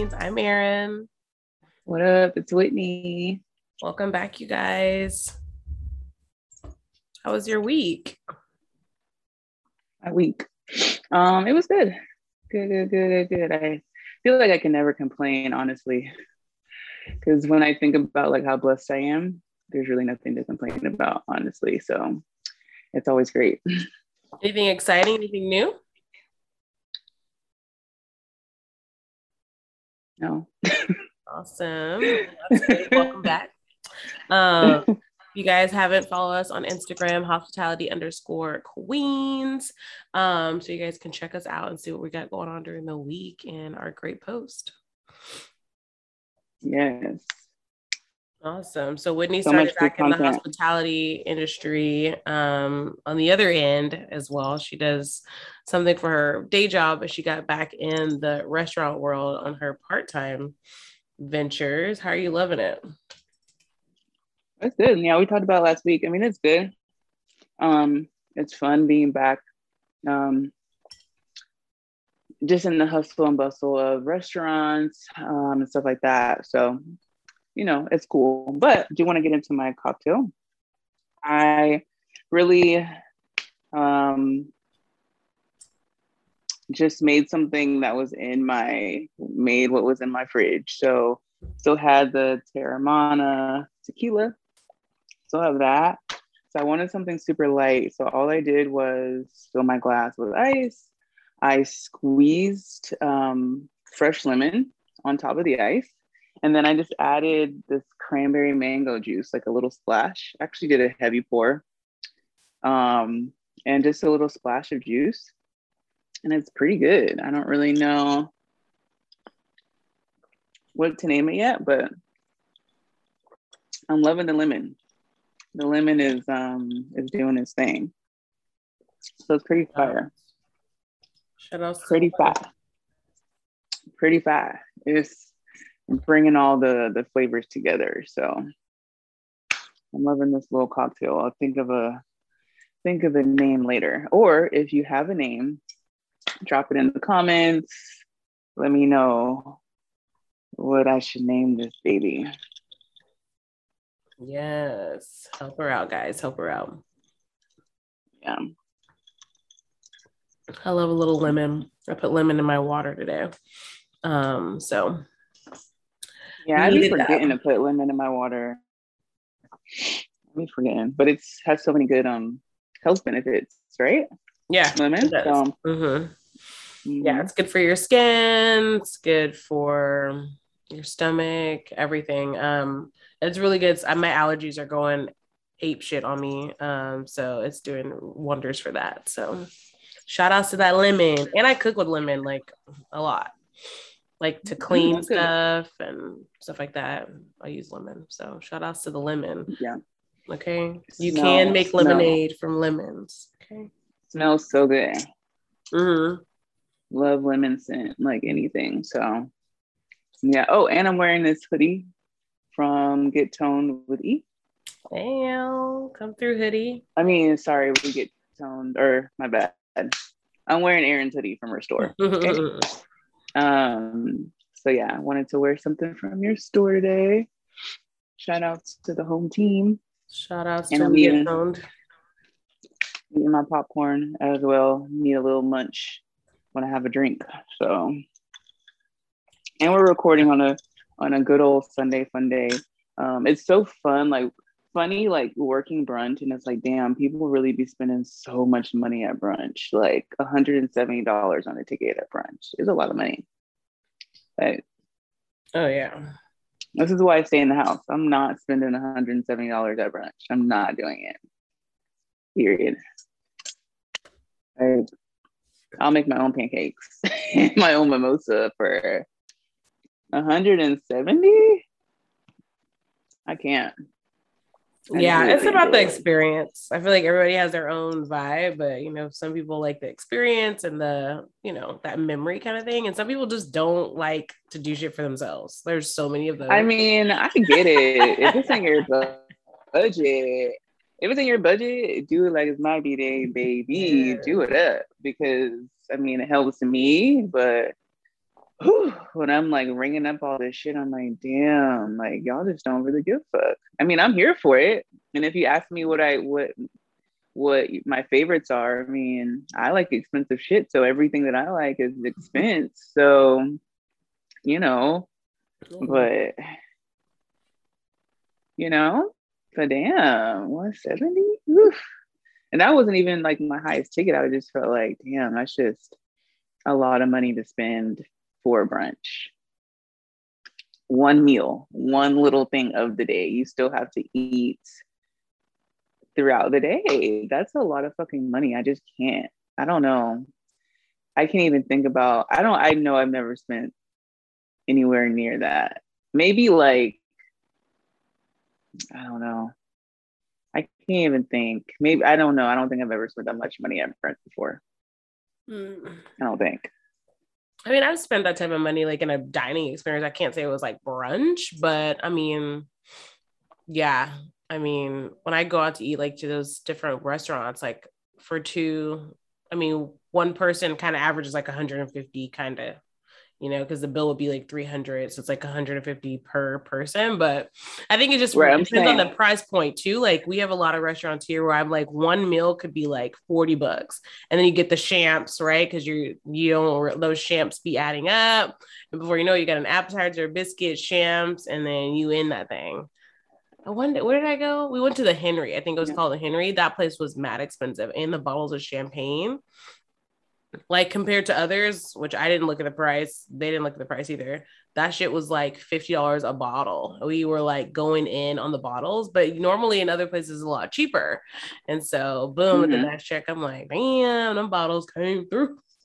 Queens. I'm Erin. What up? It's Whitney. Welcome back, you guys. How was your week? My week. Um, it was good. Good, good, good, good, good. I feel like I can never complain, honestly. Because when I think about like how blessed I am, there's really nothing to complain about, honestly. So it's always great. Anything exciting? Anything new? No. awesome. Welcome back. Um, you guys haven't followed us on Instagram, hospitality underscore queens. Um, so you guys can check us out and see what we got going on during the week in our great post. Yes. Awesome. So Whitney so started back in the hospitality industry um, on the other end as well. She does something for her day job, but she got back in the restaurant world on her part-time ventures. How are you loving it? It's good. Yeah, we talked about last week. I mean, it's good. Um, it's fun being back. Um, just in the hustle and bustle of restaurants um, and stuff like that. So you know, it's cool. But do you want to get into my cocktail? I really um, just made something that was in my made what was in my fridge. So still had the Teremana tequila. Still have that. So I wanted something super light. So all I did was fill my glass with ice. I squeezed um, fresh lemon on top of the ice. And then I just added this cranberry mango juice, like a little splash. Actually, did a heavy pour, um, and just a little splash of juice, and it's pretty good. I don't really know what to name it yet, but I'm loving the lemon. The lemon is um is doing its thing, so it's pretty fire. Shout out pretty fast. Pretty fast. It's bringing all the the flavors together. So I'm loving this little cocktail. I'll think of a think of a name later, or if you have a name, drop it in the comments. Let me know what I should name this baby. Yes, help her out, guys. Help her out. Yeah. I love a little lemon. I put lemon in my water today. Um, so yeah, I be forgetting to put lemon in my water. I be forgetting, but it's has so many good um health benefits, right? Yeah, lemon. So, mm-hmm. Mm-hmm. Yeah, it's good for your skin. It's good for your stomach, everything. Um, it's really good. My allergies are going ape shit on me. Um, so it's doing wonders for that. So shout outs to that lemon. And I cook with lemon like a lot like to clean mm, stuff and stuff like that. I use lemon. So shout outs to the lemon. Yeah. Okay. You smell, can make lemonade smell. from lemons. Okay. Smells so good. Mm-hmm. Love lemon scent like anything. So yeah. Oh, and I'm wearing this hoodie from Get Toned with E. Damn, come through hoodie. I mean, sorry, we get toned or my bad. I'm wearing Erin's hoodie from her store. Okay? Um, so yeah, I wanted to wear something from your store today. Shout outs to the home team. Shout outs and to me eating, eating my popcorn as well. Need a little munch when I have a drink. So and we're recording on a on a good old Sunday fun day. Um, it's so fun, like funny, like working brunch, and it's like, damn, people really be spending so much money at brunch, like $170 on a ticket at brunch. It's a lot of money. But oh yeah. This is why I stay in the house. I'm not spending $170 at brunch. I'm not doing it. Period. I, I'll make my own pancakes, my own mimosa for 170. I can't yeah it's about the experience. I feel like everybody has their own vibe but you know some people like the experience and the you know that memory kind of thing and some people just don't like to do shit for themselves. There's so many of them i mean i can get it. If it's in your budget if it's in your budget do it like it's my b-day baby. Yeah. do it up because i mean it helps me but whew, when I'm like ringing up all this shit, I'm like, damn, like y'all just don't really give a fuck. I mean, I'm here for it. And if you ask me what I what what my favorites are, I mean, I like expensive shit. So everything that I like is expense. So, you know, but you know, but damn, 170? Oof. And that wasn't even like my highest ticket. I just felt like, damn, that's just a lot of money to spend for brunch. One meal, one little thing of the day. You still have to eat throughout the day. That's a lot of fucking money. I just can't. I don't know. I can't even think about I don't I know I've never spent anywhere near that. Maybe like I don't know. I can't even think. Maybe I don't know. I don't think I've ever spent that much money at brunch before. Mm. I don't think. I mean, I've spent that type of money like in a dining experience. I can't say it was like brunch, but I mean, yeah. I mean, when I go out to eat like to those different restaurants, like for two, I mean, one person kind of averages like 150 kind of you know, because the bill would be like 300. So it's like 150 per person. But I think it just right, depends on the price point too. Like we have a lot of restaurants here where I'm like one meal could be like 40 bucks. And then you get the champs, right? Because you're, you don't, those champs be adding up. And before you know, you got an appetizer, biscuit, champs, and then you in that thing. I wonder where did I go? We went to the Henry. I think it was yeah. called the Henry. That place was mad expensive, and the bottles of champagne like compared to others, which I didn't look at the price, they didn't look at the price either. That shit was like $50 a bottle. We were like going in on the bottles, but normally in other places a lot cheaper. And so boom, mm-hmm. the next check, I'm like, damn, them bottles came through.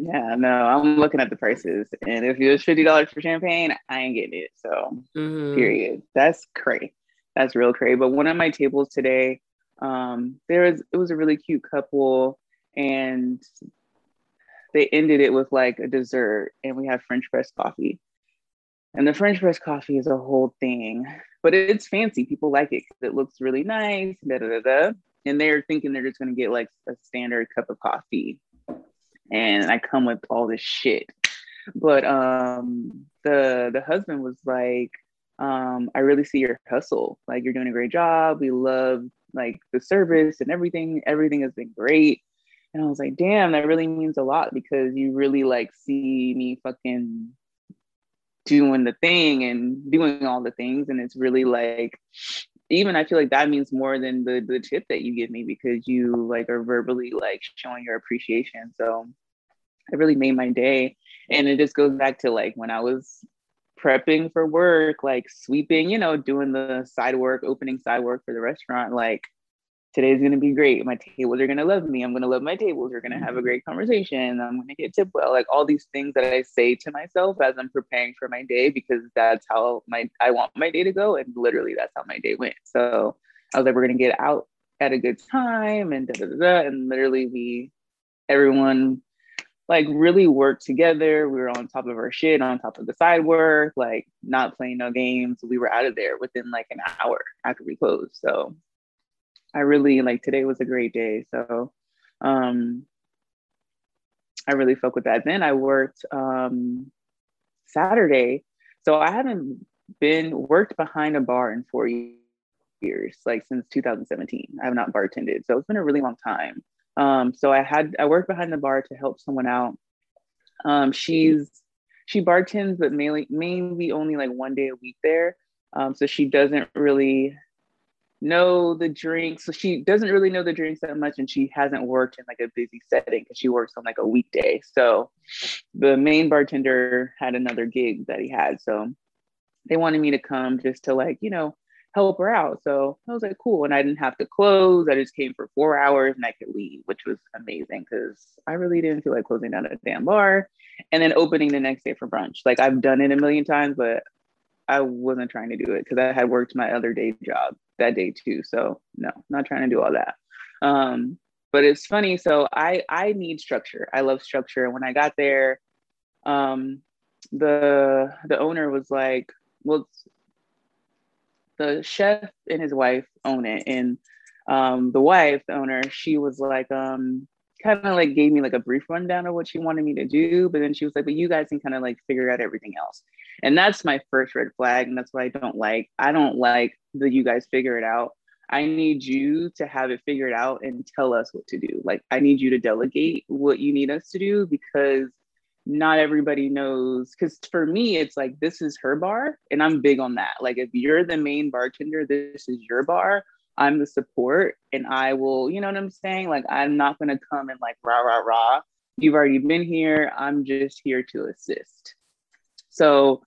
yeah, no, I'm looking at the prices. And if it was $50 for champagne, I ain't getting it. So mm-hmm. period. That's crazy. That's real crazy. But one of my tables today, um, there was it was a really cute couple, and they ended it with like a dessert, and we had French press coffee. And the French press coffee is a whole thing, but it's fancy. People like it because it looks really nice. Da, da, da, da. And they're thinking they're just gonna get like a standard cup of coffee, and I come with all this shit. But um, the the husband was like, um, I really see your hustle. Like you're doing a great job. We love like the service and everything. Everything has been great. And I was like, damn, that really means a lot because you really like see me fucking doing the thing and doing all the things. And it's really like, even I feel like that means more than the the tip that you give me because you like are verbally like showing your appreciation. So it really made my day. And it just goes back to like when I was prepping for work, like sweeping, you know, doing the side work, opening side work for the restaurant. Like today's gonna be great. My tables are gonna love me. I'm gonna love my tables. We're gonna have a mm-hmm. great conversation. I'm gonna get tip well. Like all these things that I say to myself as I'm preparing for my day because that's how my I want my day to go. And literally that's how my day went. So I was like, we're gonna get out at a good time and da da da. da. And literally we everyone like really worked together. We were on top of our shit, on top of the side work, like not playing no games. We were out of there within like an hour after we closed. So I really like today was a great day. So um I really fuck with that. Then I worked um Saturday. So I haven't been worked behind a bar in four years, like since 2017. I have not bartended. So it's been a really long time. Um, so I had I worked behind the bar to help someone out. Um, she's she bartends, but mainly mainly only like one day a week there. Um, so she doesn't really know the drinks. So she doesn't really know the drinks that much, and she hasn't worked in like a busy setting because she works on like a weekday. So the main bartender had another gig that he had, so they wanted me to come just to like you know help her out. So I was like, cool. And I didn't have to close. I just came for four hours and I could leave, which was amazing because I really didn't feel like closing down a damn bar and then opening the next day for brunch. Like I've done it a million times, but I wasn't trying to do it because I had worked my other day job that day too. So no, not trying to do all that. Um, but it's funny. So I I need structure. I love structure. And when I got there, um, the the owner was like, well, the chef and his wife own it, and um, the wife, the owner, she was like, um, kind of like gave me like a brief rundown of what she wanted me to do, but then she was like, "But you guys can kind of like figure out everything else." And that's my first red flag, and that's what I don't like. I don't like the you guys figure it out. I need you to have it figured out and tell us what to do. Like I need you to delegate what you need us to do because not everybody knows because for me it's like this is her bar and i'm big on that. Like if you're the main bartender this is your bar i'm the support and i will you know what i'm saying? Like i'm not going to come and like rah rah rah. You've already been here i'm just here to assist. So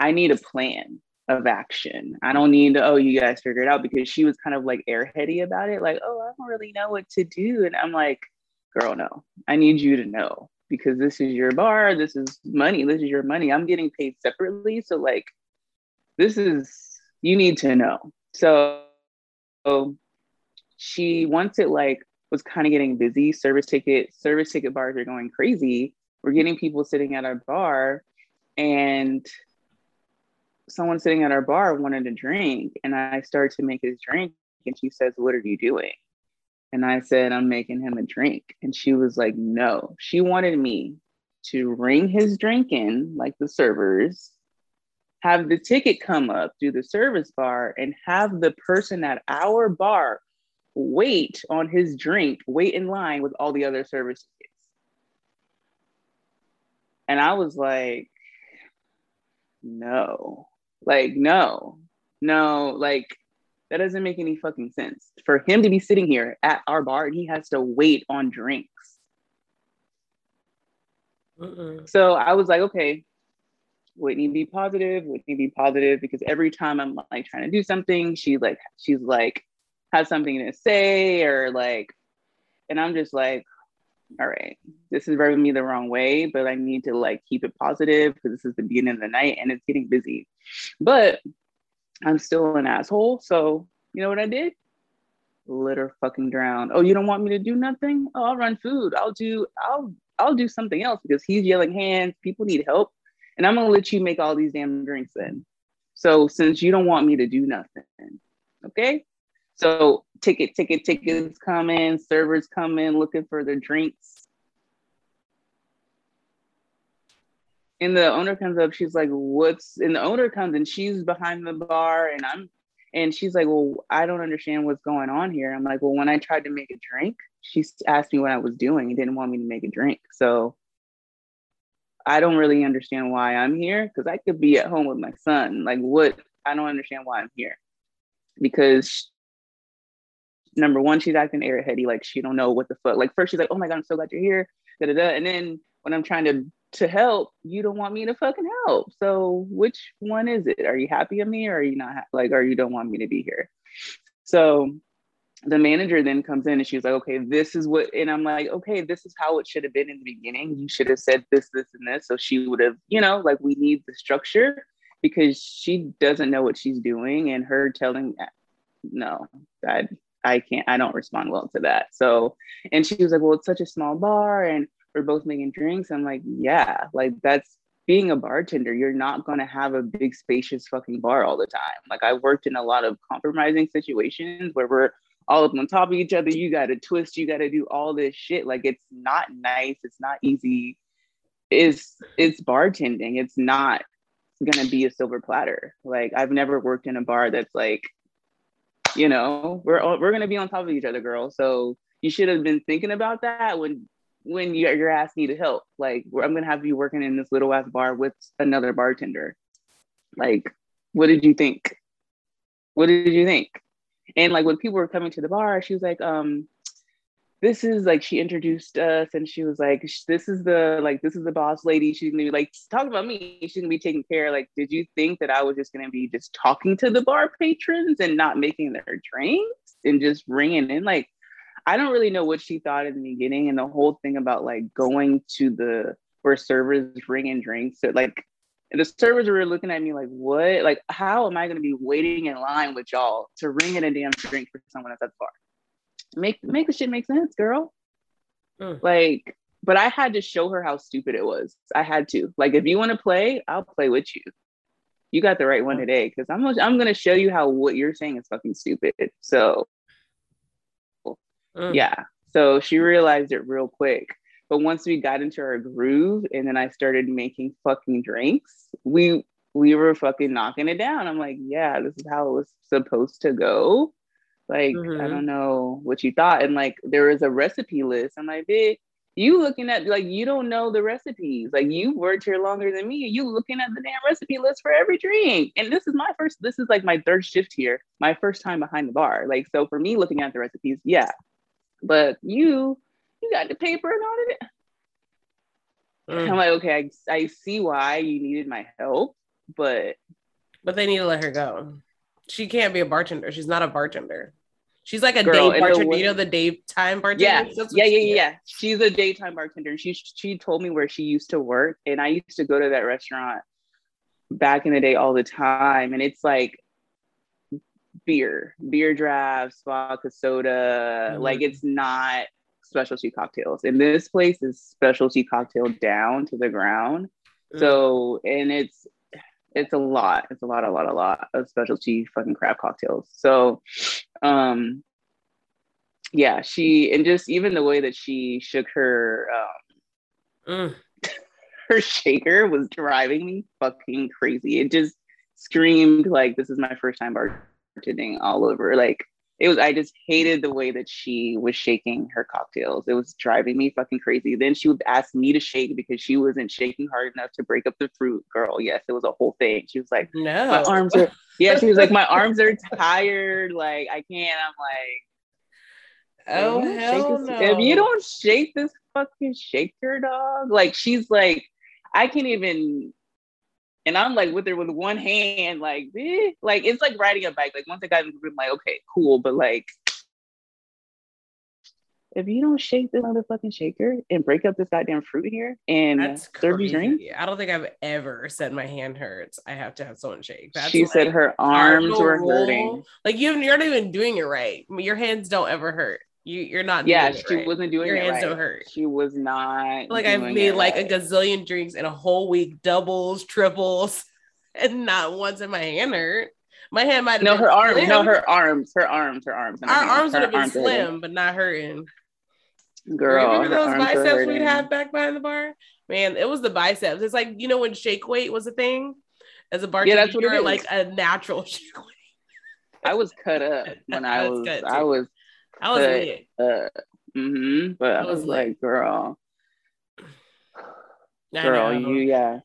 i need a plan of action. I don't need to oh you guys figure it out because she was kind of like airheady about it like oh i don't really know what to do and i'm like girl no. I need you to know because this is your bar, this is money, this is your money. I'm getting paid separately. So, like, this is, you need to know. So, so she, once it like was kind of getting busy, service ticket, service ticket bars are going crazy. We're getting people sitting at our bar and someone sitting at our bar wanted a drink and I started to make his drink and she says, What are you doing? And I said, I'm making him a drink. And she was like, No. She wanted me to ring his drink in, like the servers, have the ticket come up, do the service bar, and have the person at our bar wait on his drink, wait in line with all the other service tickets. And I was like, no, like, no, no, like, that doesn't make any fucking sense. For him to be sitting here at our bar and he has to wait on drinks. Uh-uh. So I was like, okay, Whitney be positive, Whitney be positive, because every time I'm like trying to do something, she like she's like has something to say or like, and I'm just like, all right, this is rubbing me the wrong way, but I need to like keep it positive because this is the beginning of the night and it's getting busy. But I'm still an asshole. So you know what I did? Let her fucking drown. Oh, you don't want me to do nothing? Oh, I'll run food. I'll do. I'll. I'll do something else because he's yelling hands. People need help, and I'm gonna let you make all these damn drinks then. So since you don't want me to do nothing, okay? So ticket, ticket, tickets come in, servers come in looking for their drinks. And the owner comes up she's like what's and the owner comes and she's behind the bar and i'm and she's like well i don't understand what's going on here. I'm like well when i tried to make a drink she asked me what i was doing and didn't want me to make a drink. So i don't really understand why i'm here because i could be at home with my son. Like what i don't understand why i'm here. Because number one she's acting airheady like she don't know what the fuck like first she's like oh my god i'm so glad you're here. Da, da, da. and then when i'm trying to to help, you don't want me to fucking help. So which one is it? Are you happy with me or are you not ha- like, or you don't want me to be here? So the manager then comes in and she's like, okay, this is what, and I'm like, okay, this is how it should have been in the beginning. You should have said this, this, and this. So she would have, you know, like we need the structure because she doesn't know what she's doing and her telling, uh, no, I, I can't, I don't respond well to that. So, and she was like, well, it's such a small bar and we're both making drinks. I'm like, yeah, like that's being a bartender. You're not going to have a big, spacious fucking bar all the time. Like I worked in a lot of compromising situations where we're all up on top of each other. You got to twist, you got to do all this shit. Like it's not nice. It's not easy. It's, it's bartending. It's not going to be a silver platter. Like I've never worked in a bar that's like, you know, we're, all, we're going to be on top of each other, girl. So you should have been thinking about that when when you, your ass needed help. Like, I'm gonna have you working in this little ass bar with another bartender. Like, what did you think? What did you think? And like when people were coming to the bar, she was like, um, this is like she introduced us and she was like, this is the like this is the boss lady. She's gonna be like talk about me. She's gonna be taking care. Like, did you think that I was just gonna be just talking to the bar patrons and not making their drinks and just ringing in? Like, I don't really know what she thought in the beginning, and the whole thing about like going to the where servers ringing drinks. So like the servers were looking at me like, what? Like, how am I going to be waiting in line with y'all to ring in a damn drink for someone at the bar? Make make the shit make sense, girl. Mm. Like, but I had to show her how stupid it was. I had to. Like, if you want to play, I'll play with you. You got the right one today because I'm I'm gonna show you how what you're saying is fucking stupid. So Mm. Yeah. So she realized it real quick. But once we got into our groove and then I started making fucking drinks, we we were fucking knocking it down. I'm like, yeah, this is how it was supposed to go. Like, mm-hmm. I don't know what you thought. And like there is a recipe list. I'm like, bitch, you looking at like you don't know the recipes. Like you worked here longer than me. You looking at the damn recipe list for every drink. And this is my first, this is like my third shift here, my first time behind the bar. Like, so for me looking at the recipes, yeah. But you, you got the paper and all of it. Mm. I'm like, okay, I, I see why you needed my help, but but they need to let her go. She can't be a bartender. She's not a bartender. She's like a Girl, day bartender. You know the daytime bartender. Yeah, yeah, yeah, yeah, yeah. She's a daytime bartender. She she told me where she used to work, and I used to go to that restaurant back in the day all the time. And it's like beer, beer drafts, vodka soda. Mm-hmm. Like it's not specialty cocktails. And this place is specialty cocktail down to the ground. Mm-hmm. So and it's it's a lot. It's a lot, a lot, a lot of specialty fucking crab cocktails. So, um, yeah, she and just even the way that she shook her um, mm. her shaker was driving me fucking crazy. It just screamed like this is my first time bartending all over. Like it was I just hated the way that she was shaking her cocktails. It was driving me fucking crazy. Then she would ask me to shake because she wasn't shaking hard enough to break up the fruit. Girl, yes, it was a whole thing. She was like, No, my arms are yeah, she was like, My arms are tired. Like, I can't. I'm like, Oh hell no. If you don't shake this fucking shaker, dog, like she's like, I can't even and I'm like with her with one hand, like, eh. like it's like riding a bike. Like once I got in the room, like, okay, cool. But like if you don't shake this motherfucking shaker and break up this goddamn fruit here and That's serve you drink. I don't think I've ever said my hand hurts. I have to have someone shake. That's she like said her arms were hurting. Like you you're not even doing it right. Your hands don't ever hurt. You you're not. Yeah, she right. wasn't doing Your it. hands right. don't hurt. She was not. Like I've made like right. a gazillion drinks in a whole week, doubles, triples, and not once in my hand hurt. My hand might have no her arms, no her arms, her arms, her arms. Our arms would have been slim, but not hurting. Girl, remember those biceps we'd have back behind the bar? Man, it was the biceps. It's like you know when shake weight was a thing as a bartender. Yeah, that's what is. Like a natural shake weight. I was cut up when I was. I was I was lit. Uh, mm-hmm. But I, was, like, girl, girl, you yeah,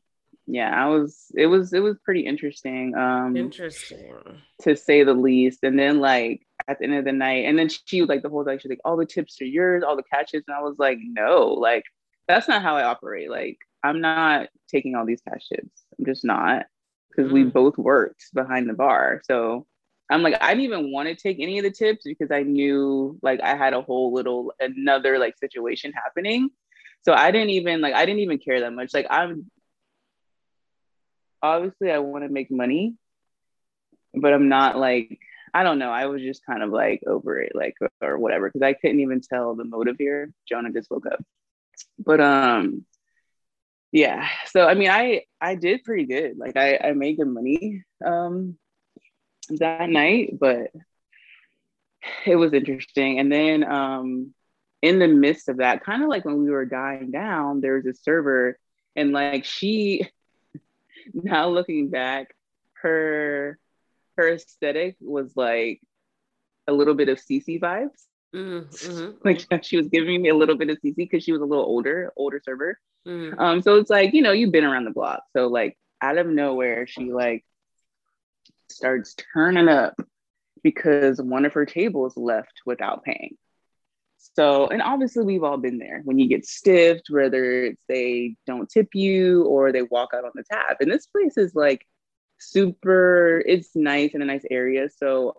yeah. I was. It was. It was pretty interesting. Um, interesting to say the least. And then like at the end of the night, and then she was like the whole time she's like, all the tips are yours, all the catches, and I was like, no, like that's not how I operate. Like I'm not taking all these cash tips. I'm just not because mm. we both worked behind the bar, so I'm like, I didn't even want to take any of the tips because I knew like I had a whole little another like situation happening. So I didn't even like I didn't even care that much. Like I'm obviously I want to make money, but I'm not like I don't know. I was just kind of like over it, like or whatever, because I couldn't even tell the motive here. Jonah just woke up. But um yeah. So I mean I I did pretty good. Like I, I made good money. Um that night, but it was interesting. And then um, in the midst of that, kind of like when we were dying down, there was a server, and like she, now looking back, her her aesthetic was like a little bit of CC vibes. Mm-hmm, mm-hmm. like she was giving me a little bit of CC because she was a little older, older server. Mm-hmm. Um, so it's like you know you've been around the block, so like out of nowhere she like starts turning up because one of her tables left without paying. So, and obviously we've all been there when you get stiffed, whether it's they don't tip you or they walk out on the tab. And this place is like super, it's nice in a nice area. So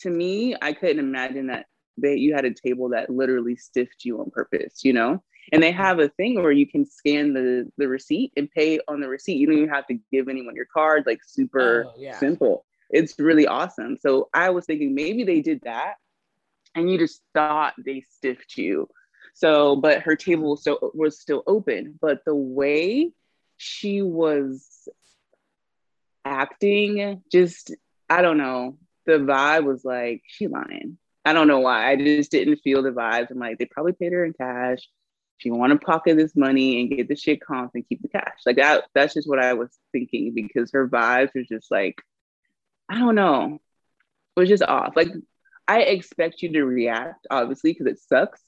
to me, I couldn't imagine that that you had a table that literally stiffed you on purpose, you know? And they have a thing where you can scan the, the receipt and pay on the receipt. You don't even have to give anyone your card, like super oh, yeah. simple. It's really awesome. So I was thinking maybe they did that and you just thought they stiffed you. So, but her table was, so, was still open. But the way she was acting, just, I don't know, the vibe was like, she lying. I don't know why. I just didn't feel the vibes. I'm like, they probably paid her in cash. She want to pocket this money and get the shit comp and keep the cash. Like that, that's just what I was thinking because her vibes was just like, I don't know. It was just off. Like I expect you to react, obviously, because it sucks.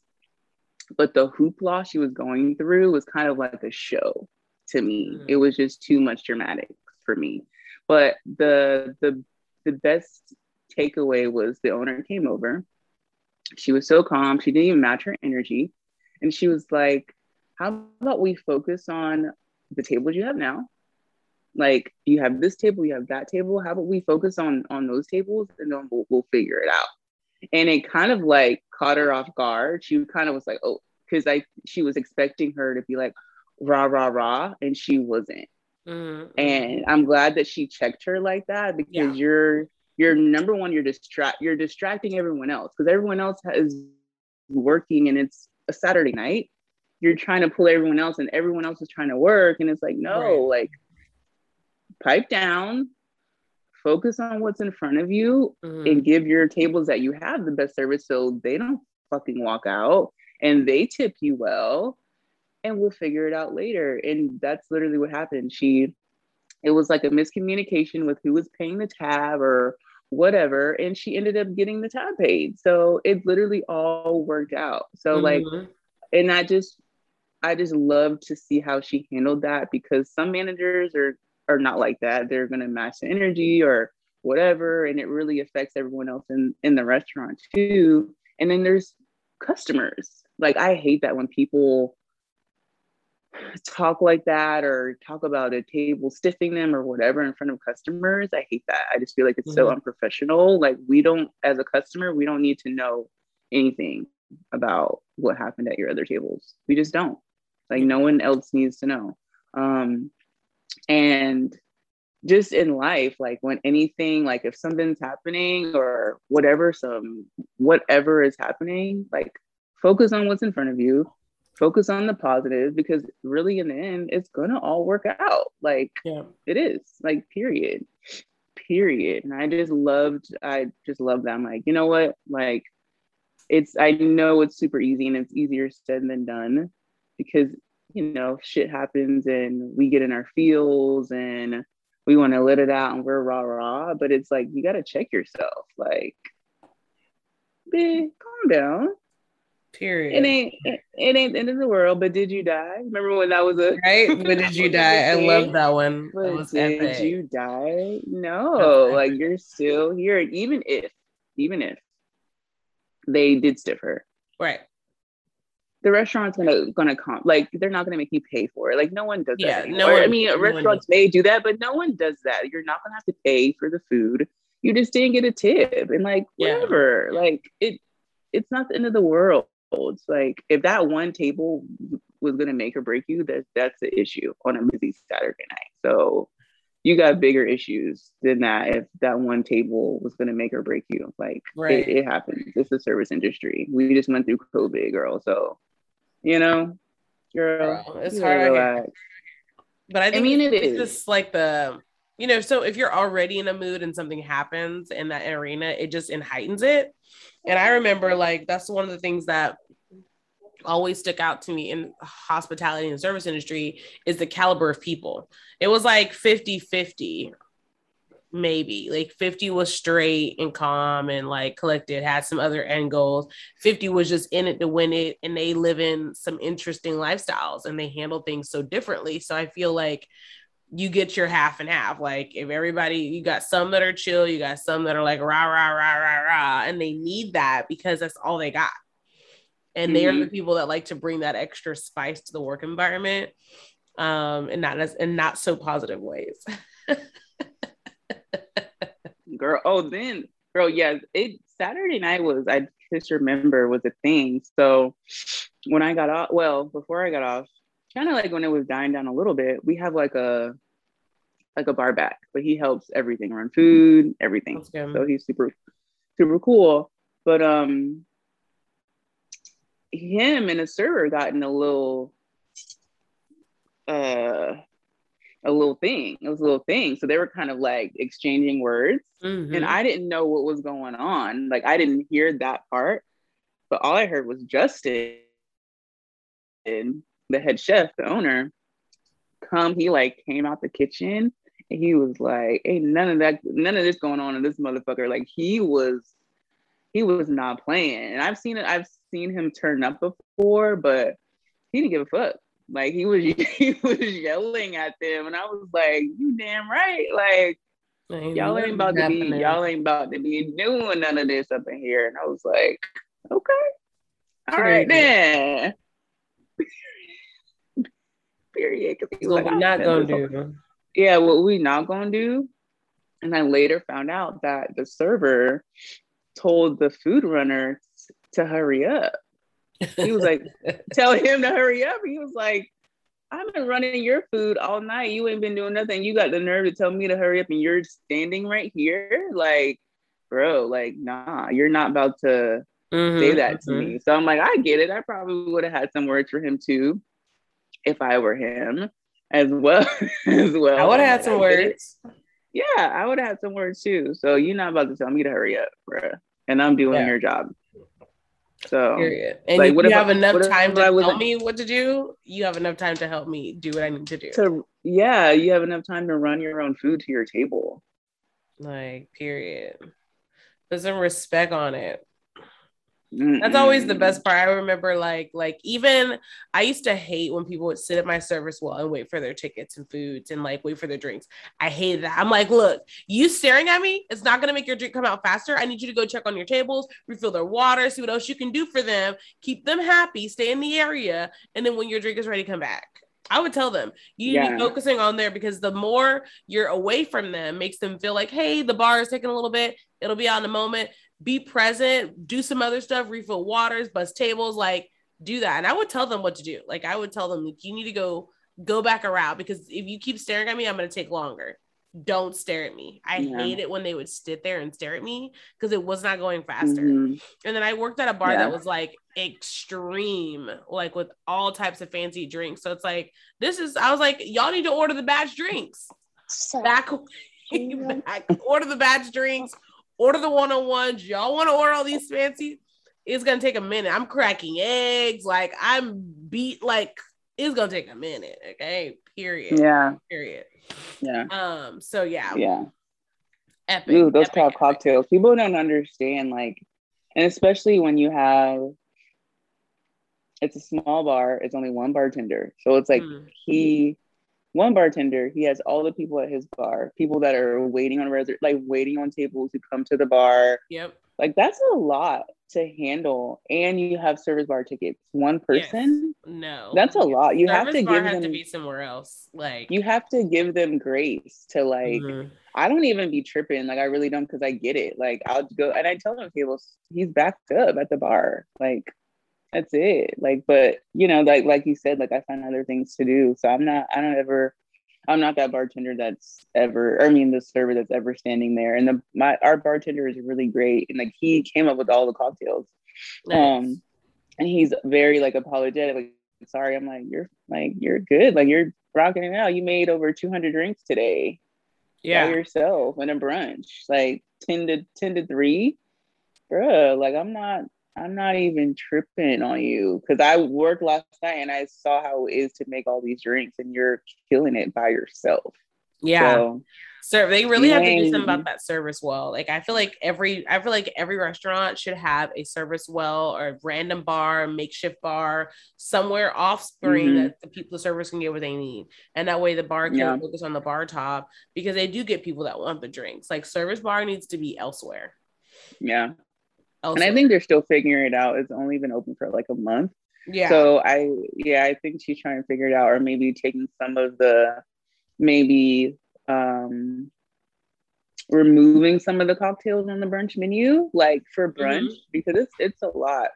But the hoopla she was going through was kind of like a show to me. Mm-hmm. It was just too much dramatic for me. But the the the best takeaway was the owner came over. She was so calm. She didn't even match her energy. And she was like, How about we focus on the tables you have now? Like you have this table, you have that table. How about we focus on on those tables and then we'll, we'll figure it out. And it kind of like caught her off guard. She kind of was like, oh, because I she was expecting her to be like rah rah rah, and she wasn't. Mm-hmm. And I'm glad that she checked her like that because yeah. you're you're number one, you're distract you're distracting everyone else because everyone else is working and it's a Saturday night. You're trying to pull everyone else and everyone else is trying to work. And it's like, no, right. like pipe down, focus on what's in front of you mm-hmm. and give your tables that you have the best service so they don't fucking walk out and they tip you well and we'll figure it out later. And that's literally what happened. She, it was like a miscommunication with who was paying the tab or whatever. And she ended up getting the tab paid. So it literally all worked out. So, mm-hmm. like, and I just, I just love to see how she handled that because some managers are are not like that. They're gonna match the energy or whatever, and it really affects everyone else in in the restaurant too. And then there's customers. Like I hate that when people talk like that or talk about a table stiffing them or whatever in front of customers. I hate that. I just feel like it's mm-hmm. so unprofessional. Like we don't, as a customer, we don't need to know anything about what happened at your other tables. We just don't. Like no one else needs to know. Um, and just in life, like when anything, like if something's happening or whatever, some whatever is happening, like focus on what's in front of you focus on the positive because really in the end it's gonna all work out. Like yeah. it is like period. Period. And i just loved i just love that. I'm like you know what? Like it's i know it's super easy and it's easier said than done because you know shit happens and we get in our feels and we want to let it out and we're rah rah but it's like you got to check yourself. Like be calm down Period. It ain't it, it ain't the end of the world, but did you die? Remember when that was a right? But did you die? I love that one. That did epic. you die? No, like you're still here. Even if, even if they did stiff her. Right. The restaurant's gonna gonna come like they're not gonna make you pay for it. Like no one does yeah, that. Anymore. No one, I mean no restaurants may do that, but no one does that. You're not gonna have to pay for the food. You just didn't get a tip and like whatever. Yeah. Like it it's not the end of the world. It's like if that one table was gonna make or break you, that that's the issue on a busy Saturday night. So you got bigger issues than that if that one table was gonna make or break you. Like right. it, it happens. It's the service industry. We just went through COVID, girl. So you know, girl, girl it's hard. Relax. But I think I mean, it's, it it's just like the you know, so if you're already in a mood and something happens in that arena, it just it heightens it. And I remember like that's one of the things that always stuck out to me in hospitality and service industry is the caliber of people. It was like 50-50 maybe. Like 50 was straight and calm and like collected had some other end goals. 50 was just in it to win it and they live in some interesting lifestyles and they handle things so differently. So i feel like you get your half and half. Like if everybody, you got some that are chill, you got some that are like rah rah rah rah rah, and they need that because that's all they got. And mm-hmm. they are the mm-hmm. people that like to bring that extra spice to the work environment, um, and not as in not so positive ways. girl, oh then, girl, yes, it Saturday night was I just remember was a thing. So when I got off, well, before I got off, kind of like when it was dying down a little bit, we have like a like a bar back, but he helps everything run food, everything. So he's super super cool. But um him and a server got in a little uh a little thing. It was a little thing. So they were kind of like exchanging words. Mm-hmm. And I didn't know what was going on. Like I didn't hear that part. But all I heard was Justin, the head chef, the owner, come. He like came out the kitchen and he was like, Ain't none of that, none of this going on in this motherfucker. Like he was he was not playing. And I've seen it, I've seen him turn up before, but he didn't give a fuck. Like he was he was yelling at them, and I was like, "You damn right!" Like ain't y'all ain't about to be y'all ain't about to be doing none of this up in here. And I was like, "Okay, all right then." Period. What like, we not gonna do? Yeah, what we not gonna do? And I later found out that the server told the food runner to hurry up. He was like, tell him to hurry up. He was like, I've been running your food all night. You ain't been doing nothing. You got the nerve to tell me to hurry up and you're standing right here. Like, bro, like, nah, you're not about to mm-hmm, say that mm-hmm. to me. So I'm like, I get it. I probably would have had some words for him too if I were him as well. as well. I would have had some words. Yeah, I would have had some words too. So you're not about to tell me to hurry up, bro. And I'm doing yeah. your job. So Period. And like, if you have I, enough time to tell me what to do, you have enough time to help me do what I need to do. To yeah, you have enough time to run your own food to your table. Like, period. Put some respect on it. Mm-mm. That's always the best part. I remember like like even I used to hate when people would sit at my service wall and wait for their tickets and foods and like wait for their drinks. I hated that. I'm like, look, you staring at me, it's not gonna make your drink come out faster. I need you to go check on your tables, refill their water, see what else you can do for them, keep them happy, stay in the area, and then when your drink is ready, come back. I would tell them you yeah. to be focusing on there because the more you're away from them makes them feel like, hey, the bar is taking a little bit. It'll be on the moment be present, do some other stuff, refill waters, bust tables, like do that. And I would tell them what to do. Like I would tell them, like, you need to go go back around because if you keep staring at me, I'm gonna take longer. Don't stare at me. I yeah. hate it when they would sit there and stare at me because it was not going faster. Mm-hmm. And then I worked at a bar yeah. that was like extreme, like with all types of fancy drinks. So it's like, this is, I was like, y'all need to order the batch drinks. So- back, back, order the batch drinks, order the one on ones. Y'all want to order all these fancy? It's gonna take a minute. I'm cracking eggs. Like I'm beat. Like it's gonna take a minute. Okay. Period. Yeah. Period. Yeah. Um. So yeah. Yeah. Epic. Ooh, those epic, cocktails. Epic. People don't understand. Like, and especially when you have. It's a small bar. It's only one bartender, so it's like mm. he one bartender, he has all the people at his bar, people that are waiting on res- like waiting on tables to come to the bar. Yep. Like that's a lot to handle, and you have service bar tickets. One person? Yes. No, that's a lot. You service have to give them to be somewhere else. Like you have to give them grace to like. Mm-hmm. I don't even be tripping. Like I really don't because I get it. Like I'll go and I tell them tables he's backed up at the bar. Like that's it. Like but you know like like you said like i find other things to do. So i'm not i don't ever i'm not that bartender that's ever i mean the server that's ever standing there. And the my our bartender is really great. And like he came up with all the cocktails. Nice. um and he's very like apologetic like sorry. I'm like you're like you're good. Like you're rocking it out. You made over 200 drinks today yeah. by yourself in a brunch. Like 10 to 10 to 3 bruh like i'm not I'm not even tripping on you because I worked last night and I saw how it is to make all these drinks and you're killing it by yourself. Yeah. So, so they really have to do something about that service well. Like I feel like every I feel like every restaurant should have a service well or a random bar, makeshift bar, somewhere off screen mm-hmm. that the people the servers can get what they need. And that way the bar can yeah. focus on the bar top because they do get people that want the drinks. Like service bar needs to be elsewhere. Yeah. And I think they're still figuring it out. It's only been open for like a month. Yeah. So I yeah, I think she's trying to figure it out, or maybe taking some of the maybe um removing some of the cocktails on the brunch menu, like for mm-hmm. brunch, mm-hmm. because it's it's a lot.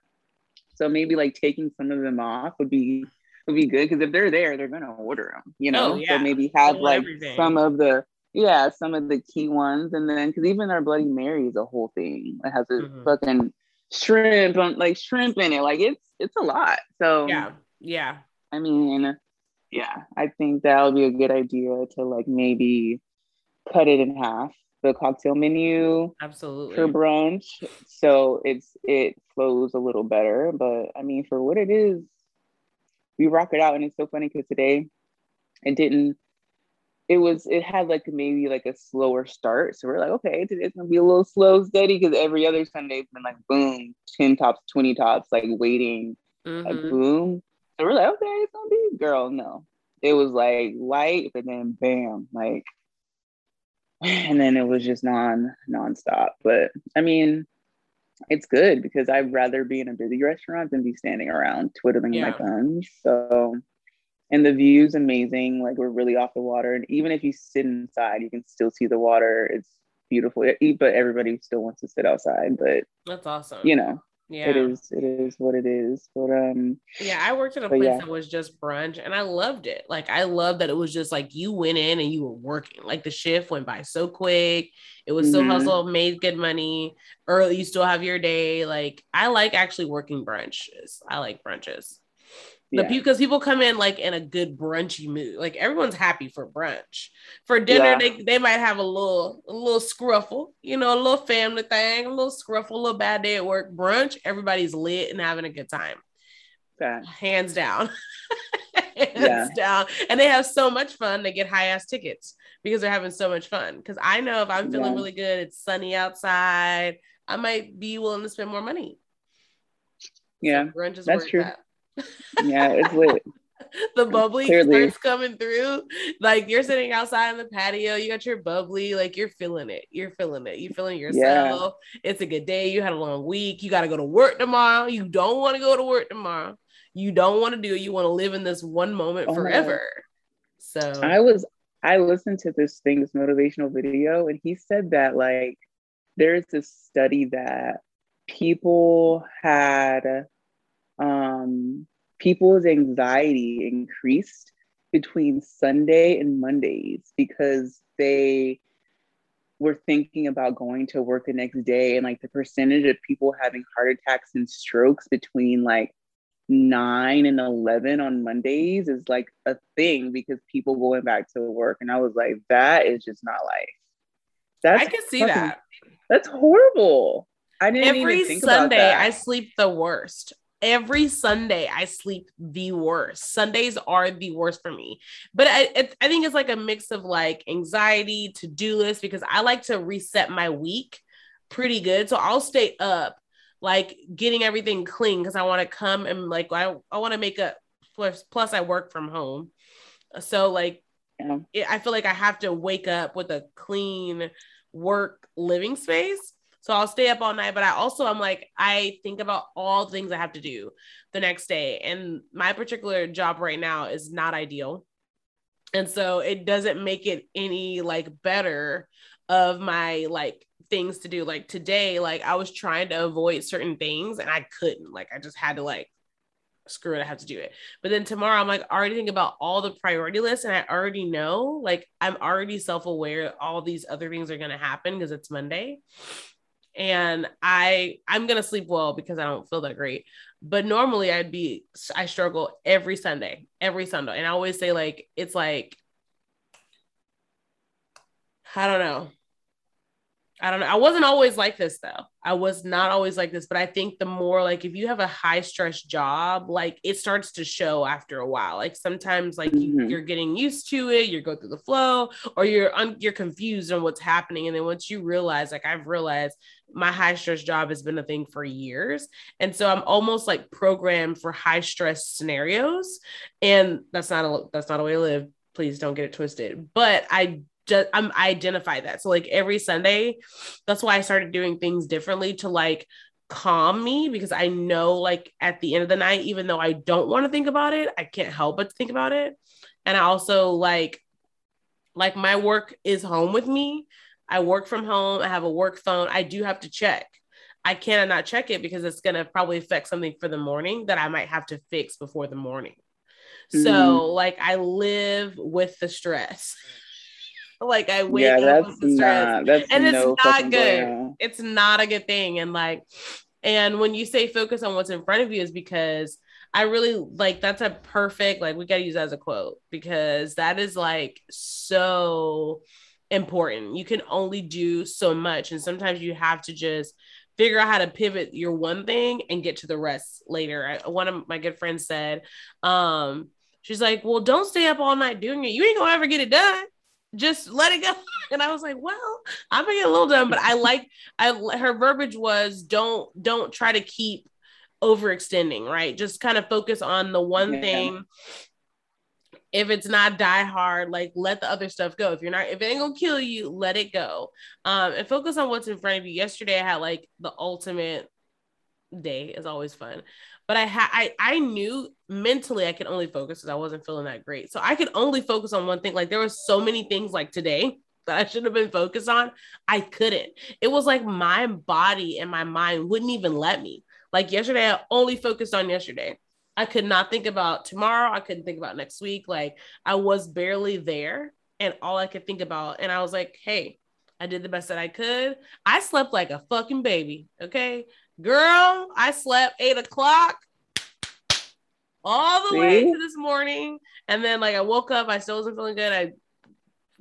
So maybe like taking some of them off would be would be good because if they're there, they're gonna order them, you know. Oh, yeah. So maybe have like everything. some of the yeah, some of the key ones, and then because even our Bloody Mary is a whole thing. It has a mm-hmm. fucking shrimp, like shrimp in it. Like it's it's a lot. So yeah, yeah. I mean, Yeah, I think that would be a good idea to like maybe cut it in half the cocktail menu absolutely for brunch so it's it flows a little better but i mean for what it is we rock it out and it's so funny because today it didn't it was it had like maybe like a slower start so we're like okay today's gonna be a little slow steady because every other sunday's been like boom 10 tops 20 tops like waiting mm-hmm. like boom so we're like okay it's gonna be girl no it was like light but then bam like and then it was just non nonstop. But I mean, it's good because I'd rather be in a busy restaurant than be standing around twiddling yeah. my thumbs. So, and the view's amazing. Like we're really off the water, and even if you sit inside, you can still see the water. It's beautiful. But everybody still wants to sit outside. But that's awesome. You know, yeah it is it is what it is but um yeah i worked at a place yeah. that was just brunch and i loved it like i love that it was just like you went in and you were working like the shift went by so quick it was so mm-hmm. hustle made good money early you still have your day like i like actually working brunches i like brunches yeah. because people come in like in a good brunchy mood. Like everyone's happy for brunch. For dinner, yeah. they, they might have a little a little scruffle, you know, a little family thing, a little scruffle, a little bad day at work. Brunch, everybody's lit and having a good time. Okay. Hands down. Hands yeah. down. And they have so much fun. They get high ass tickets because they're having so much fun. Because I know if I'm feeling really good, it's sunny outside, I might be willing to spend more money. Yeah, so brunch is that's true. That yeah, it's lit. the bubbly Clearly. starts coming through. Like you're sitting outside on the patio, you got your bubbly, like you're feeling it. You're feeling it. You're feeling yourself. Yeah. It's a good day. You had a long week. You got to go to work tomorrow. You don't want to go to work tomorrow. You don't want to do it. You want to live in this one moment oh forever. So I was I listened to this thing, this motivational video, and he said that like there's this study that people had um, people's anxiety increased between Sunday and Mondays because they were thinking about going to work the next day and like the percentage of people having heart attacks and strokes between like 9 and 11 on Mondays is like a thing because people going back to work and I was like that is just not life. That's I can see fucking, that. That's horrible. I didn't every Sunday I sleep the worst every Sunday I sleep the worst. Sundays are the worst for me. But I, it, I think it's like a mix of like anxiety, to do list, because I like to reset my week pretty good. So I'll stay up, like getting everything clean because I want to come and like, I, I want to make a plus, plus I work from home. So like, yeah. it, I feel like I have to wake up with a clean work living space so I'll stay up all night, but I also I'm like I think about all the things I have to do the next day. And my particular job right now is not ideal. And so it doesn't make it any like better of my like things to do. Like today, like I was trying to avoid certain things and I couldn't. Like I just had to like screw it, I have to do it. But then tomorrow, I'm like already thinking about all the priority lists, and I already know, like, I'm already self aware all these other things are going to happen because it's Monday and I I'm gonna sleep well because I don't feel that great. But normally I'd be I struggle every Sunday, every Sunday, and I always say like it's like I don't know. I don't know. I wasn't always like this though. I was not always like this, but I think the more like if you have a high stress job, like it starts to show after a while. Like sometimes like mm-hmm. you, are getting used to it, you go through the flow, or you're un- you're confused on what's happening, and then once you realize, like I've realized, my high stress job has been a thing for years, and so I'm almost like programmed for high stress scenarios, and that's not a that's not a way to live. Please don't get it twisted. But I just I'm I identify that. So like every Sunday, that's why I started doing things differently to like calm me because I know like at the end of the night, even though I don't want to think about it, I can't help but think about it. And I also like like my work is home with me. I work from home. I have a work phone. I do have to check. I cannot not check it because it's gonna probably affect something for the morning that I might have to fix before the morning. Mm-hmm. So like I live with the stress. Like I wake yeah, up with the stress. Not, that's and it's no not good. It's not a good thing. And like, and when you say focus on what's in front of you is because I really like that's a perfect like we got to use that as a quote because that is like so important. You can only do so much and sometimes you have to just figure out how to pivot your one thing and get to the rest later. I, one of my good friends said um she's like, "Well, don't stay up all night doing it. You ain't to ever get it done." Just let it go. And I was like, well, I'm gonna get a little dumb, but I like I her verbiage was don't don't try to keep overextending, right? Just kind of focus on the one yeah. thing. If it's not die hard, like let the other stuff go. If you're not, if it ain't gonna kill you, let it go. Um, and focus on what's in front of you. Yesterday, I had like the ultimate day is always fun but I had I I knew mentally I could only focus because I wasn't feeling that great. So I could only focus on one thing. Like there were so many things like today that I should have been focused on. I couldn't. It was like my body and my mind wouldn't even let me. Like yesterday, I only focused on yesterday. I could not think about tomorrow. I couldn't think about next week. Like I was barely there. And all I could think about, and I was like, hey, I did the best that I could. I slept like a fucking baby. Okay. Girl, I slept eight o'clock all the See? way to this morning. And then like I woke up, I still wasn't feeling good. I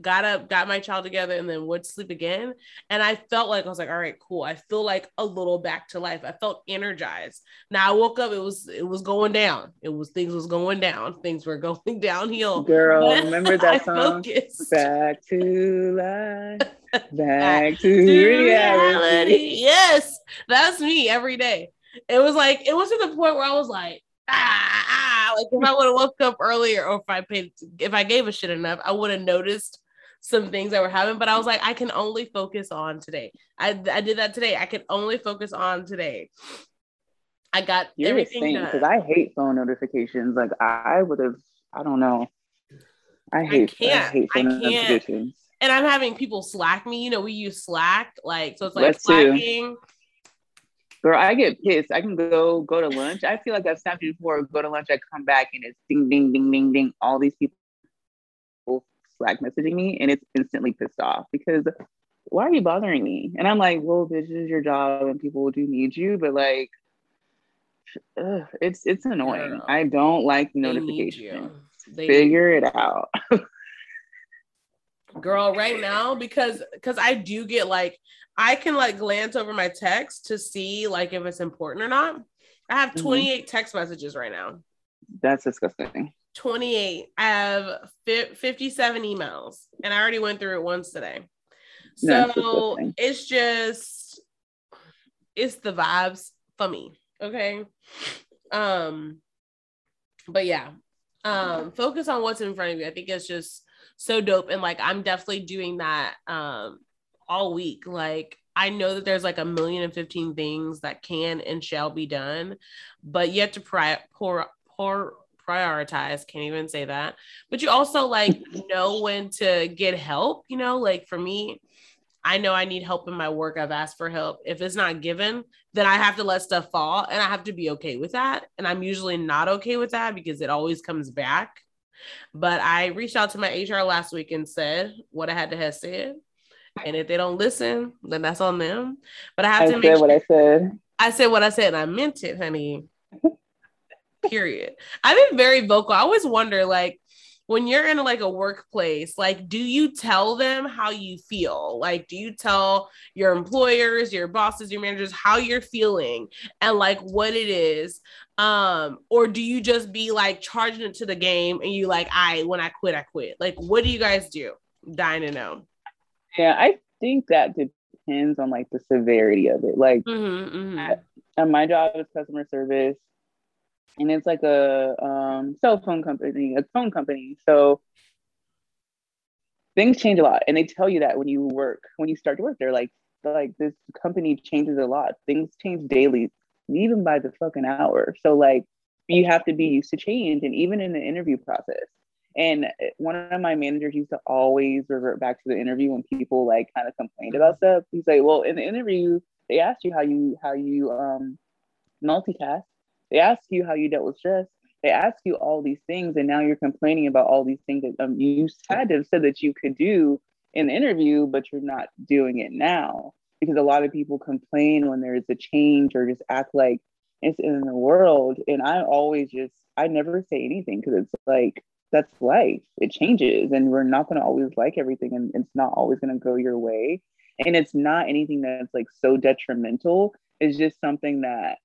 got up, got my child together, and then would sleep again. And I felt like I was like, all right, cool. I feel like a little back to life. I felt energized. Now I woke up, it was it was going down. It was things was going down. Things were going downhill. Girl, remember that song? Focused. Back to life. Back to reality. reality. Yes, that's me every day. It was like it was to the point where I was like, ah, ah. like if I would have woke up earlier, or if I paid, if I gave a shit enough, I would have noticed some things that were happening. But I was like, I can only focus on today. I I did that today. I can only focus on today. I got You're everything because I hate phone notifications. Like I would have, I don't know. I hate, I, can't, I hate phone I can't. notifications and I'm having people Slack me. You know, we use Slack, like so it's like Let's slacking. Girl, I get pissed. I can go go to lunch. I feel like I've snapped you before. Go to lunch, I come back and it's ding ding ding ding ding. All these people Slack messaging me, and it's instantly pissed off because why are you bothering me? And I'm like, well, this is your job, and people do need you, but like, ugh, it's it's annoying. I don't like notifications. Figure it out. girl right now because because i do get like i can like glance over my text to see like if it's important or not i have mm-hmm. 28 mm-hmm. text messages right now that's disgusting 28 i have 57 emails and i already went through it once today. So it's just it's the vibes for me okay? Um but yeah um focus on what's in front of you. I think it's just so dope and like i'm definitely doing that um all week. Like i know that there's like a million and 15 things that can and shall be done but you have to pri- pour, pour prioritize can't even say that but you also like know when to get help you know like for me I know I need help in my work. I've asked for help. If it's not given, then I have to let stuff fall and I have to be okay with that. And I'm usually not okay with that because it always comes back. But I reached out to my HR last week and said what I had to have said. And if they don't listen, then that's on them. But I have I to make sure, what I said. I said what I said and I meant it, honey. Period. I've been very vocal. I always wonder, like, when you're in like a workplace, like, do you tell them how you feel? Like, do you tell your employers, your bosses, your managers how you're feeling and like what it is? Um, or do you just be like charging it to the game and you like, I when I quit, I quit? Like, what do you guys do? dying to know. Yeah, I think that depends on like the severity of it. Like, mm-hmm, mm-hmm. At, my job is customer service and it's like a um, cell phone company, a phone company. So things change a lot, and they tell you that when you work, when you start to work, they're like, like this company changes a lot. Things change daily, even by the fucking hour. So like, you have to be used to change, and even in the interview process. And one of my managers used to always revert back to the interview when people like kind of complained about stuff. He's like, "Well, in the interview, they asked you how you how you um multitask they ask you how you dealt with stress. They ask you all these things, and now you're complaining about all these things that um, you had to have said that you could do in the interview, but you're not doing it now. Because a lot of people complain when there is a change or just act like it's in the world. And I always just, I never say anything because it's like, that's life. It changes and we're not going to always like everything and it's not always going to go your way. And it's not anything that's like so detrimental. It's just something that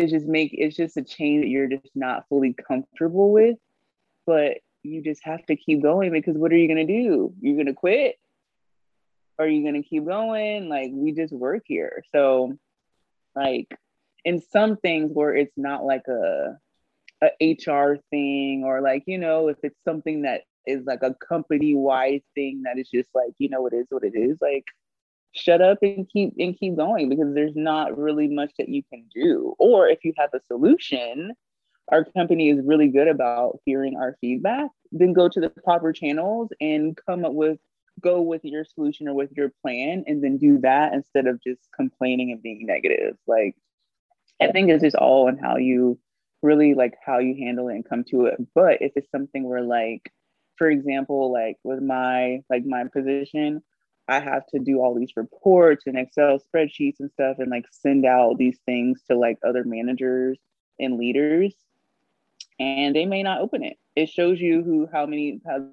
is just make it's just a change that you're just not fully comfortable with. But you just have to keep going because what are you going to do? You're going to quit? Or are you going to keep going? Like we just work here. So like in some things where it's not like a a HR thing or like, you know, if it's something that is like a company wide thing that is just like, you know, it is what it is, like shut up and keep and keep going because there's not really much that you can do. Or if you have a solution, our company is really good about hearing our feedback, then go to the proper channels and come up with go with your solution or with your plan and then do that instead of just complaining and being negative. Like I think it's just all on how you really like how you handle it and come to it. But if it's something where like, for example, like with my like my position, I have to do all these reports and Excel spreadsheets and stuff and like send out these things to like other managers and leaders and they may not open it. It shows you who how many how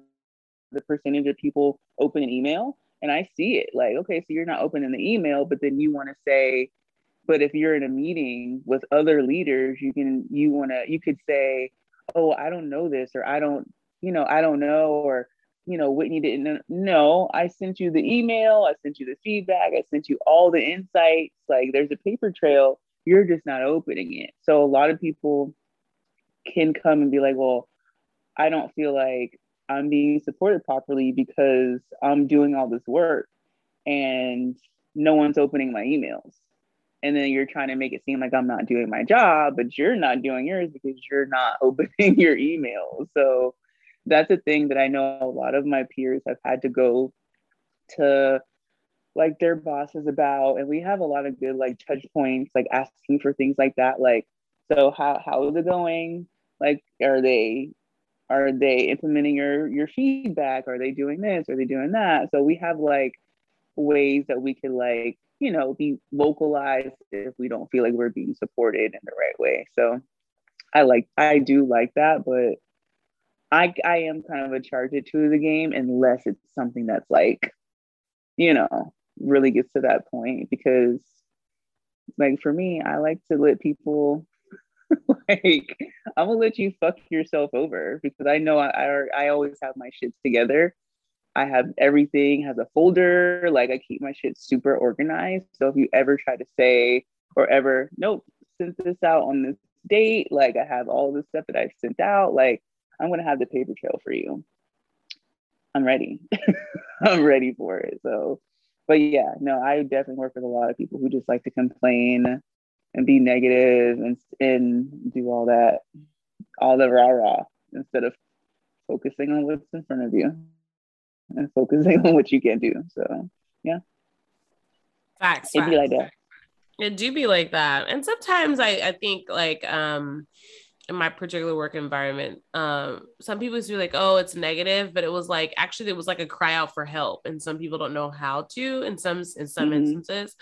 the percentage of people open an email and I see it like okay so you're not opening the email but then you want to say but if you're in a meeting with other leaders, you can you want to you could say, "Oh, I don't know this," or "I don't, you know, I don't know," or you know, Whitney didn't know. I sent you the email. I sent you the feedback. I sent you all the insights. Like there's a paper trail. You're just not opening it. So a lot of people can come and be like, "Well, I don't feel like I'm being supported properly because I'm doing all this work and no one's opening my emails." and then you're trying to make it seem like I'm not doing my job, but you're not doing yours because you're not opening your emails. So that's a thing that I know a lot of my peers have had to go to like their bosses about and we have a lot of good like touch points like asking for things like that like so how how is it going? Like are they are they implementing your your feedback? Are they doing this? Are they doing that? So we have like ways that we can like you know, be localized if we don't feel like we're being supported in the right way. So I like I do like that, but I I am kind of a charge it to the game unless it's something that's like, you know, really gets to that point because like for me, I like to let people like I'm gonna let you fuck yourself over because I know I I, I always have my shits together I have everything has a folder. Like I keep my shit super organized. So if you ever try to say or ever, nope, sent this out on this date, like I have all the stuff that I've sent out, like I'm gonna have the paper trail for you. I'm ready. I'm ready for it. So, but yeah, no, I definitely work with a lot of people who just like to complain and be negative and and do all that, all the rah rah instead of focusing on what's in front of you and focusing on what you can do. So yeah. Facts. It'd facts. be like that. It do be like that. And sometimes I, I think like um in my particular work environment, um, some people used to be like, oh, it's negative, but it was like actually it was like a cry out for help. And some people don't know how to in some in some mm-hmm. instances.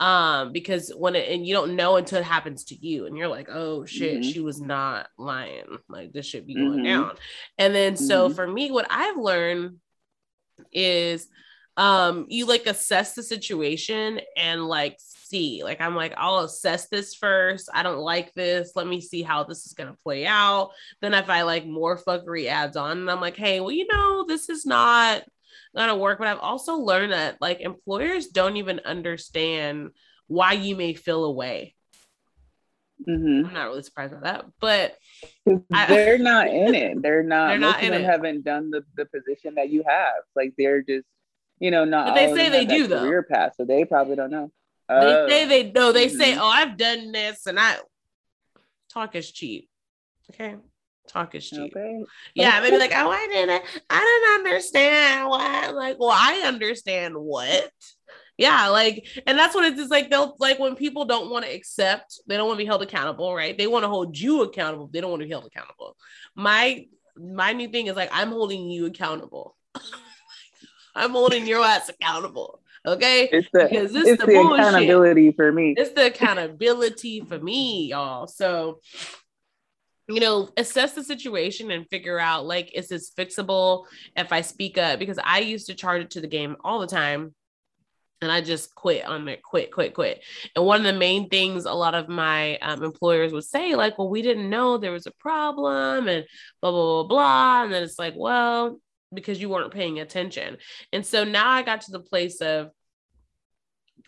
Um, because when it and you don't know until it happens to you, and you're like, oh shit, mm-hmm. she was not lying. Like this should be going mm-hmm. down. And then so mm-hmm. for me, what I've learned is um you like assess the situation and like see like i'm like i'll assess this first i don't like this let me see how this is going to play out then if i like more fuckery adds on and i'm like hey well you know this is not gonna work but i've also learned that like employers don't even understand why you may feel away Mm-hmm. I'm not really surprised by that, but they're not in it. They're not. They're not in them it. haven't done the, the position that you have. Like they're just, you know, not. But they say they do though. Career path, so they probably don't know. They oh. say they know. They mm-hmm. say, "Oh, I've done this," and I talk is cheap. Okay, talk is cheap. Okay. Yeah, maybe like, "Oh, I didn't. I didn't understand why." Like, well, I understand what yeah like and that's what it's like they'll like when people don't want to accept they don't want to be held accountable right they want to hold you accountable they don't want to be held accountable my my new thing is like i'm holding you accountable i'm holding your ass accountable Okay, it's the because this it's the, the accountability for me. It's the accountability for me, y'all. So you know, assess the situation and figure out like, is this fixable if I speak up? Because I used to charge it to the game all the time. And I just quit on it, quit, quit, quit. And one of the main things a lot of my um, employers would say, like, well, we didn't know there was a problem and blah, blah, blah, blah. And then it's like, well, because you weren't paying attention. And so now I got to the place of,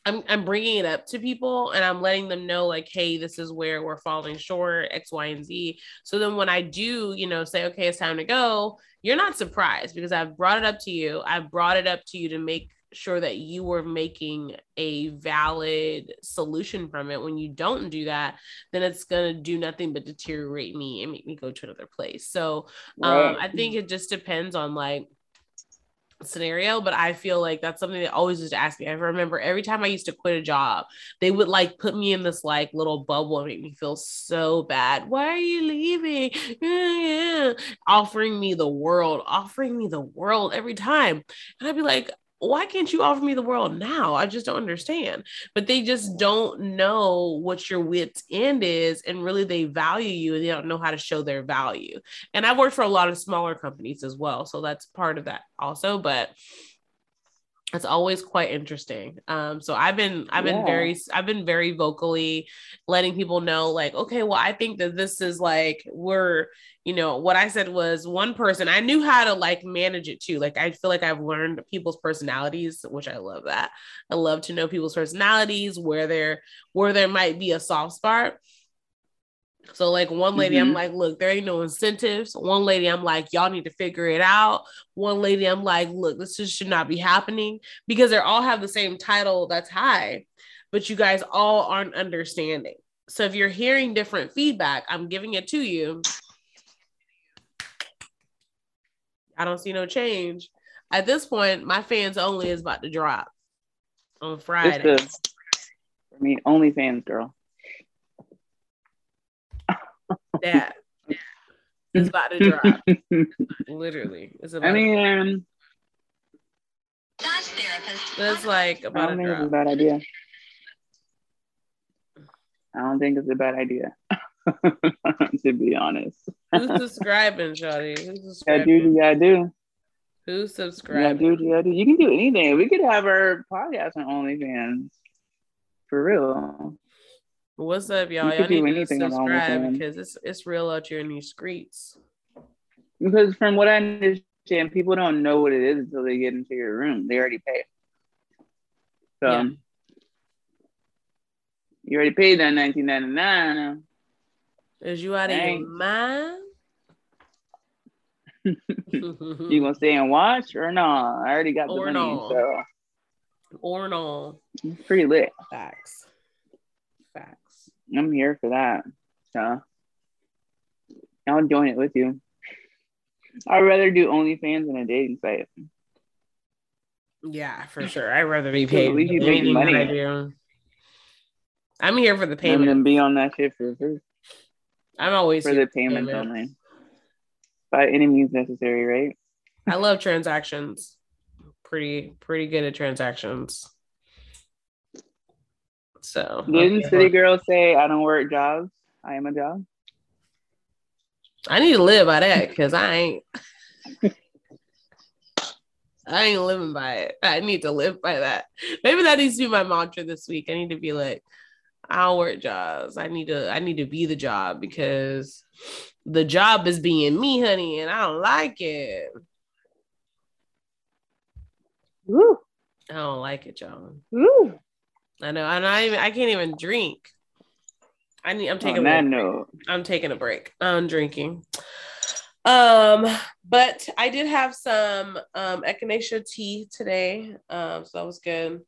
I'm, I'm bringing it up to people and I'm letting them know like, hey, this is where we're falling short, X, Y, and Z. So then when I do, you know, say, okay, it's time to go, you're not surprised because I've brought it up to you. I've brought it up to you to make sure that you were making a valid solution from it. When you don't do that, then it's going to do nothing but deteriorate me and make me go to another place. So um, right. I think it just depends on like, scenario, but I feel like that's something they always used to ask me. I remember every time I used to quit a job, they would like put me in this like little bubble and make me feel so bad. Why are you leaving? Offering me the world, offering me the world every time. And I'd be like, why can't you offer me the world now? I just don't understand. But they just don't know what your wit's end is. And really, they value you and they don't know how to show their value. And I've worked for a lot of smaller companies as well. So that's part of that also. But it's always quite interesting. Um so i've been i've been yeah. very i've been very vocally letting people know like okay well i think that this is like we're you know what i said was one person i knew how to like manage it too. Like i feel like i've learned people's personalities which i love that. I love to know people's personalities where there where there might be a soft spot so like one lady, mm-hmm. I'm like, look, there ain't no incentives. One lady, I'm like, y'all need to figure it out. One lady, I'm like, look, this just should not be happening because they all have the same title that's high, but you guys all aren't understanding. So if you're hearing different feedback, I'm giving it to you. I don't see no change. At this point, my fans only is about to drop on Friday. I mean, only fans, girl that is about to drop. Literally, it's about. I mean, it's like about to drop. It's a bad idea. I don't think it's a bad idea. to be honest. Who's subscribing, Shawty? Who's subscribing? Yeah, dude, yeah, I do. Who's subscribing? Yeah, dude, yeah, dude. You can do anything. We could have our podcast on OnlyFans. For real. What's up, y'all? Y'all need to subscribe because it's it's real out here in these streets. Because from what I understand, people don't know what it is until they get into your room. They already pay. So yeah. you already paid that nineteen ninety nine. Is you out of your mind? you gonna stay and watch or no? I already got the or money, no. so or no. Pretty lit. Facts. I'm here for that. So I'll join it with you. I'd rather do OnlyFans than a dating site. Yeah, for sure. I'd rather be paid. At least you make money. I do. I'm here for the payment. And be on that shit for free. I'm always for the payments payment. only. By any means necessary, right? I love transactions. Pretty pretty good at transactions. So didn't okay. City Girl say I don't work jobs? I am a job. I need to live by that because I ain't I ain't living by it. I need to live by that. Maybe that needs to be my mantra this week. I need to be like, I don't work jobs. I need to I need to be the job because the job is being me, honey, and I don't like it. Woo. I don't like it, John. Woo. I know. And I even I can't even drink. I need I'm taking a break. I'm taking a break. I'm drinking. Um, but I did have some um echinacea tea today. Um, so that was good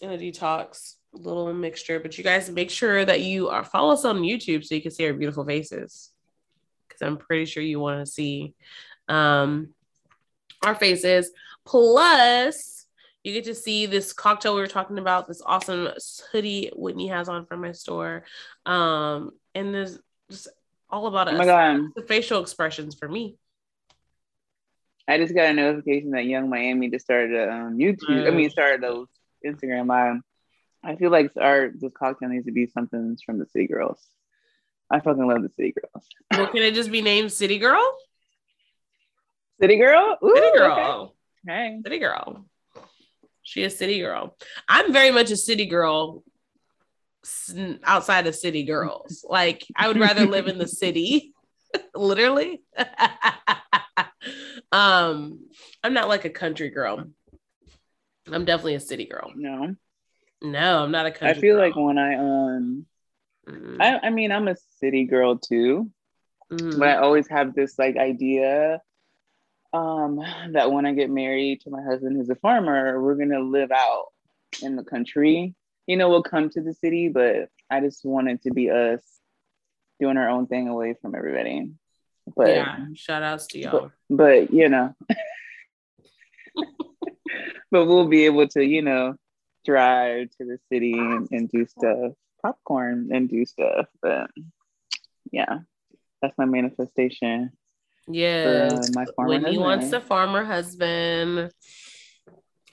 in a detox, little mixture. But you guys make sure that you are follow us on YouTube so you can see our beautiful faces. Because I'm pretty sure you want to see um our faces. Plus, you get to see this cocktail we were talking about, this awesome hoodie Whitney has on from my store. Um, and there's just all about us. oh my God. The facial expressions for me. I just got a notification that Young Miami just started um, YouTube. Mm. I mean, started those Instagram. I I feel like our this cocktail needs to be something from the City Girls. I fucking love the City Girls. Well, can it just be named City Girl? City Girl? Ooh, City Girl. Okay. Hey. City Girl. She is City Girl. I'm very much a City Girl outside of City Girls. Like, I would rather live in the city, literally. um, I'm not like a country girl. I'm definitely a city girl. No. No, I'm not a country. I feel girl. like when I um mm-hmm. I, I mean I'm a city girl too. Mm-hmm. But I always have this like idea um that when I get married to my husband who's a farmer, we're gonna live out in the country. You know, we'll come to the city, but I just want it to be us doing our own thing away from everybody. But yeah, shout outs to y'all. But, but you know, but we'll be able to, you know, drive to the city and, and do stuff, popcorn and do stuff. But yeah, that's my manifestation. Yeah, uh, my farmer when husband. he wants a farmer husband.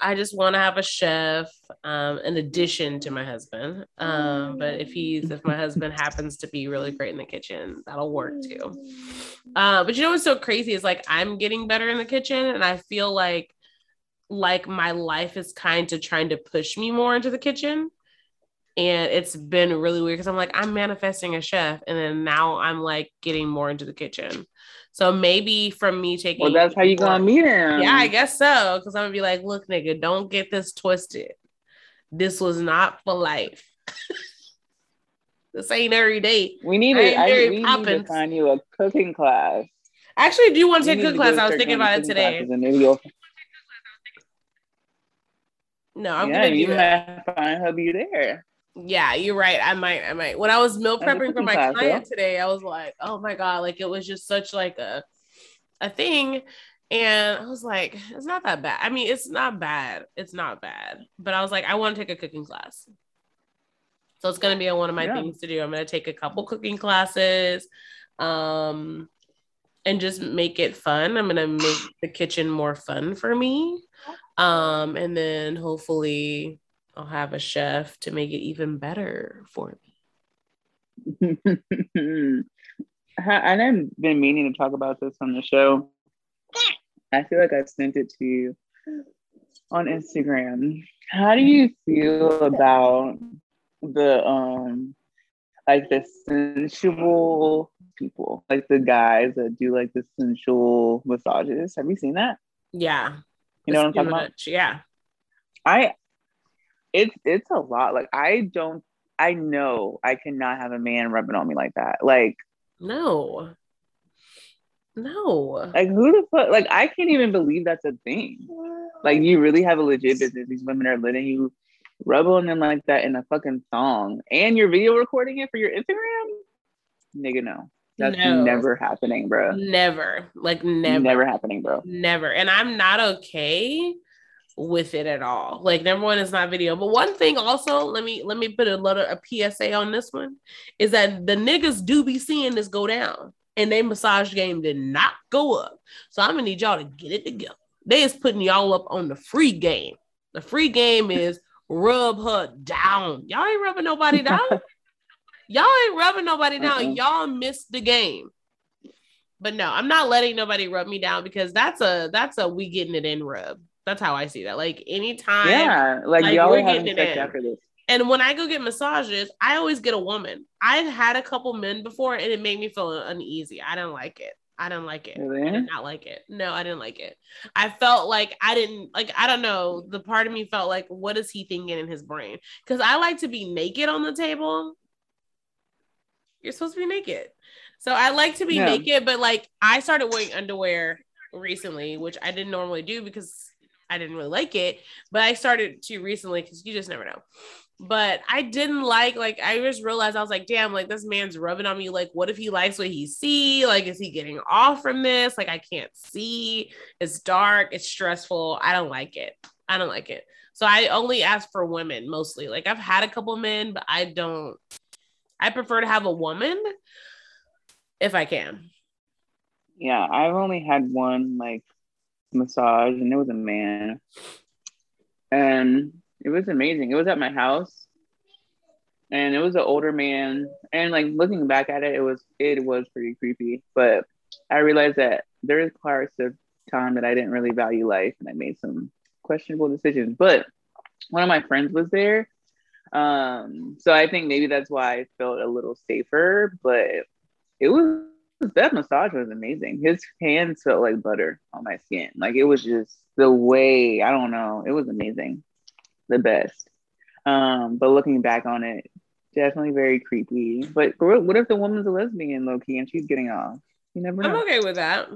I just want to have a chef, um, in addition to my husband. Um, but if he's if my husband happens to be really great in the kitchen, that'll work too. Uh, but you know what's so crazy is like I'm getting better in the kitchen, and I feel like like my life is kind of trying to push me more into the kitchen. And it's been really weird because I'm like, I'm manifesting a chef. And then now I'm like getting more into the kitchen. So maybe from me taking Well, that's how you gonna meet him. Yeah, I guess so. Cause I'm gonna be like, look, nigga, don't get this twisted. This was not for life. this ain't every day. We need, to, I, we need to find you a cooking class. Actually, do you want to take a cooking class. I was thinking about it today. No, I'm yeah, gonna you might find hubby there. Yeah, you're right. I might, I might. When I was meal prepping for my class, client yeah. today, I was like, oh my God, like it was just such like a a thing. And I was like, it's not that bad. I mean, it's not bad. It's not bad. But I was like, I want to take a cooking class. So it's gonna be one of my yeah. things to do. I'm gonna take a couple cooking classes. Um and just make it fun. I'm gonna make the kitchen more fun for me. Um, and then hopefully I'll have a chef to make it even better for me. I've been meaning to talk about this on the show. I feel like I sent it to you on Instagram. How do you feel about the um like the sensual people, like the guys that do like the sensual massages? Have you seen that? Yeah, you know what I'm talking about? Yeah. I it's it's a lot. Like I don't I know I cannot have a man rubbing on me like that. Like no. No. Like who the fuck like I can't even believe that's a thing. Like you really have a legit business. These women are letting you rub on them like that in a fucking song and you're video recording it for your Instagram? Nigga no. That's no. never happening, bro. Never. Like never. Never happening, bro. Never. And I'm not okay with it at all. Like number one is not video. But one thing also, let me let me put a little a PSA on this one, is that the niggas do be seeing this go down. And they massage game did not go up. So I'm gonna need y'all to get it together. They is putting y'all up on the free game. The free game is rub her down. Y'all ain't rubbing nobody down. Y'all ain't rubbing nobody down. Uh-uh. Y'all missed the game. But no, I'm not letting nobody rub me down because that's a that's a we getting it in rub. That's how I see that. Like anytime, yeah, like, like y'all are getting it in. after this. And when I go get massages, I always get a woman. I've had a couple men before, and it made me feel uneasy. I didn't like it. I didn't like it. Really? I did not like it. No, I didn't like it. I felt like I didn't like. I don't know. The part of me felt like, what is he thinking in his brain? Because I like to be naked on the table, you're supposed to be naked. So I like to be yeah. naked, but like I started wearing underwear recently, which I didn't normally do because I didn't really like it. But I started to recently because you just never know. But I didn't like like I just realized I was like, damn, like this man's rubbing on me. Like, what if he likes what he see? Like, is he getting off from this? Like, I can't see. It's dark. It's stressful. I don't like it. I don't like it. So I only ask for women mostly. Like I've had a couple men, but I don't I prefer to have a woman if I can. Yeah, I've only had one like massage and it was a man. And It was amazing. It was at my house, and it was an older man. And like looking back at it, it was it was pretty creepy. But I realized that there is parts of time that I didn't really value life, and I made some questionable decisions. But one of my friends was there, um, so I think maybe that's why I felt a little safer. But it was that massage was amazing. His hands felt like butter on my skin. Like it was just the way I don't know. It was amazing, the best. Um, but looking back on it, definitely very creepy. But what if the woman's a lesbian, low key, and she's getting off? You never know. I'm okay with that.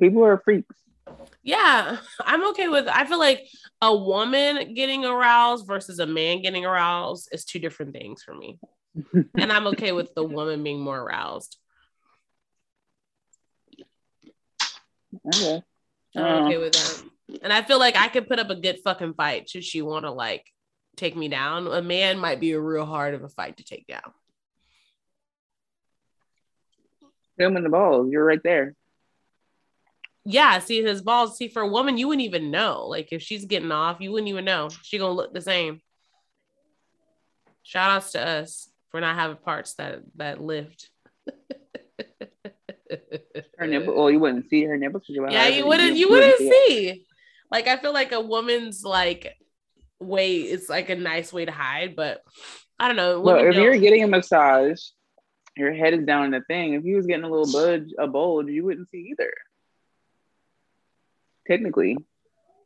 People are freaks. Yeah, I'm okay with. I feel like a woman getting aroused versus a man getting aroused is two different things for me and I'm okay with the woman being more aroused. Okay. I'm okay um, with that. And I feel like I could put up a good fucking fight should she want to like take me down. A man might be a real hard of a fight to take down. Him in the balls. You're right there. Yeah, see his balls. See, for a woman, you wouldn't even know. Like if she's getting off, you wouldn't even know. She gonna look the same. Shout outs to us for not having parts that that lift. her nipple. Oh, you wouldn't see her nipples. Yeah, you wouldn't. You, you wouldn't see. Like I feel like a woman's like way is like a nice way to hide, but I don't know. Well, if don't. you're getting a massage, your head is down in the thing. If you was getting a little budge, a bulge, you wouldn't see either. Technically.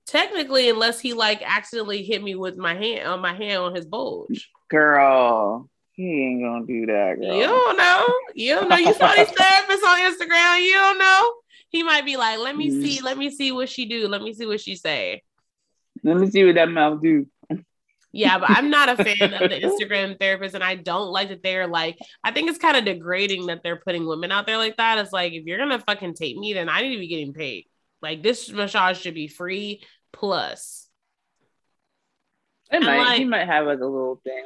Technically, unless he like accidentally hit me with my hand on my hand on his bulge. Girl, he ain't gonna do that, girl. You don't know. You don't know. You saw these therapists on Instagram. You don't know. He might be like, "Let me mm. see. Let me see what she do. Let me see what she say. Let me see what that mouth do." yeah, but I'm not a fan of the Instagram therapist, and I don't like that they're like. I think it's kind of degrading that they're putting women out there like that. It's like if you're gonna fucking tape me, then I need to be getting paid. Like this massage should be free plus. It might. Like, he might have like a little thing.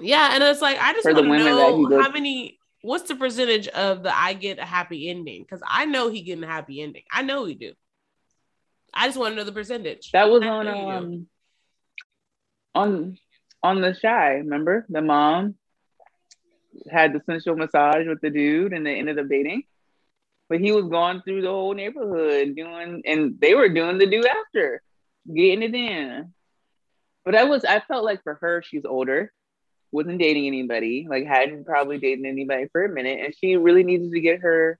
Yeah, and it's like I just want to know how many. What's the percentage of the I get a happy ending? Because I know he getting a happy ending. I know he do. I just want to know the percentage. That was on um on on the shy. Remember the mom had the sensual massage with the dude, and they ended up dating. But he was going through the whole neighborhood doing, and they were doing the do after, getting it in. But I was, I felt like for her, she's older wasn't dating anybody, like hadn't probably dated anybody for a minute, and she really needed to get her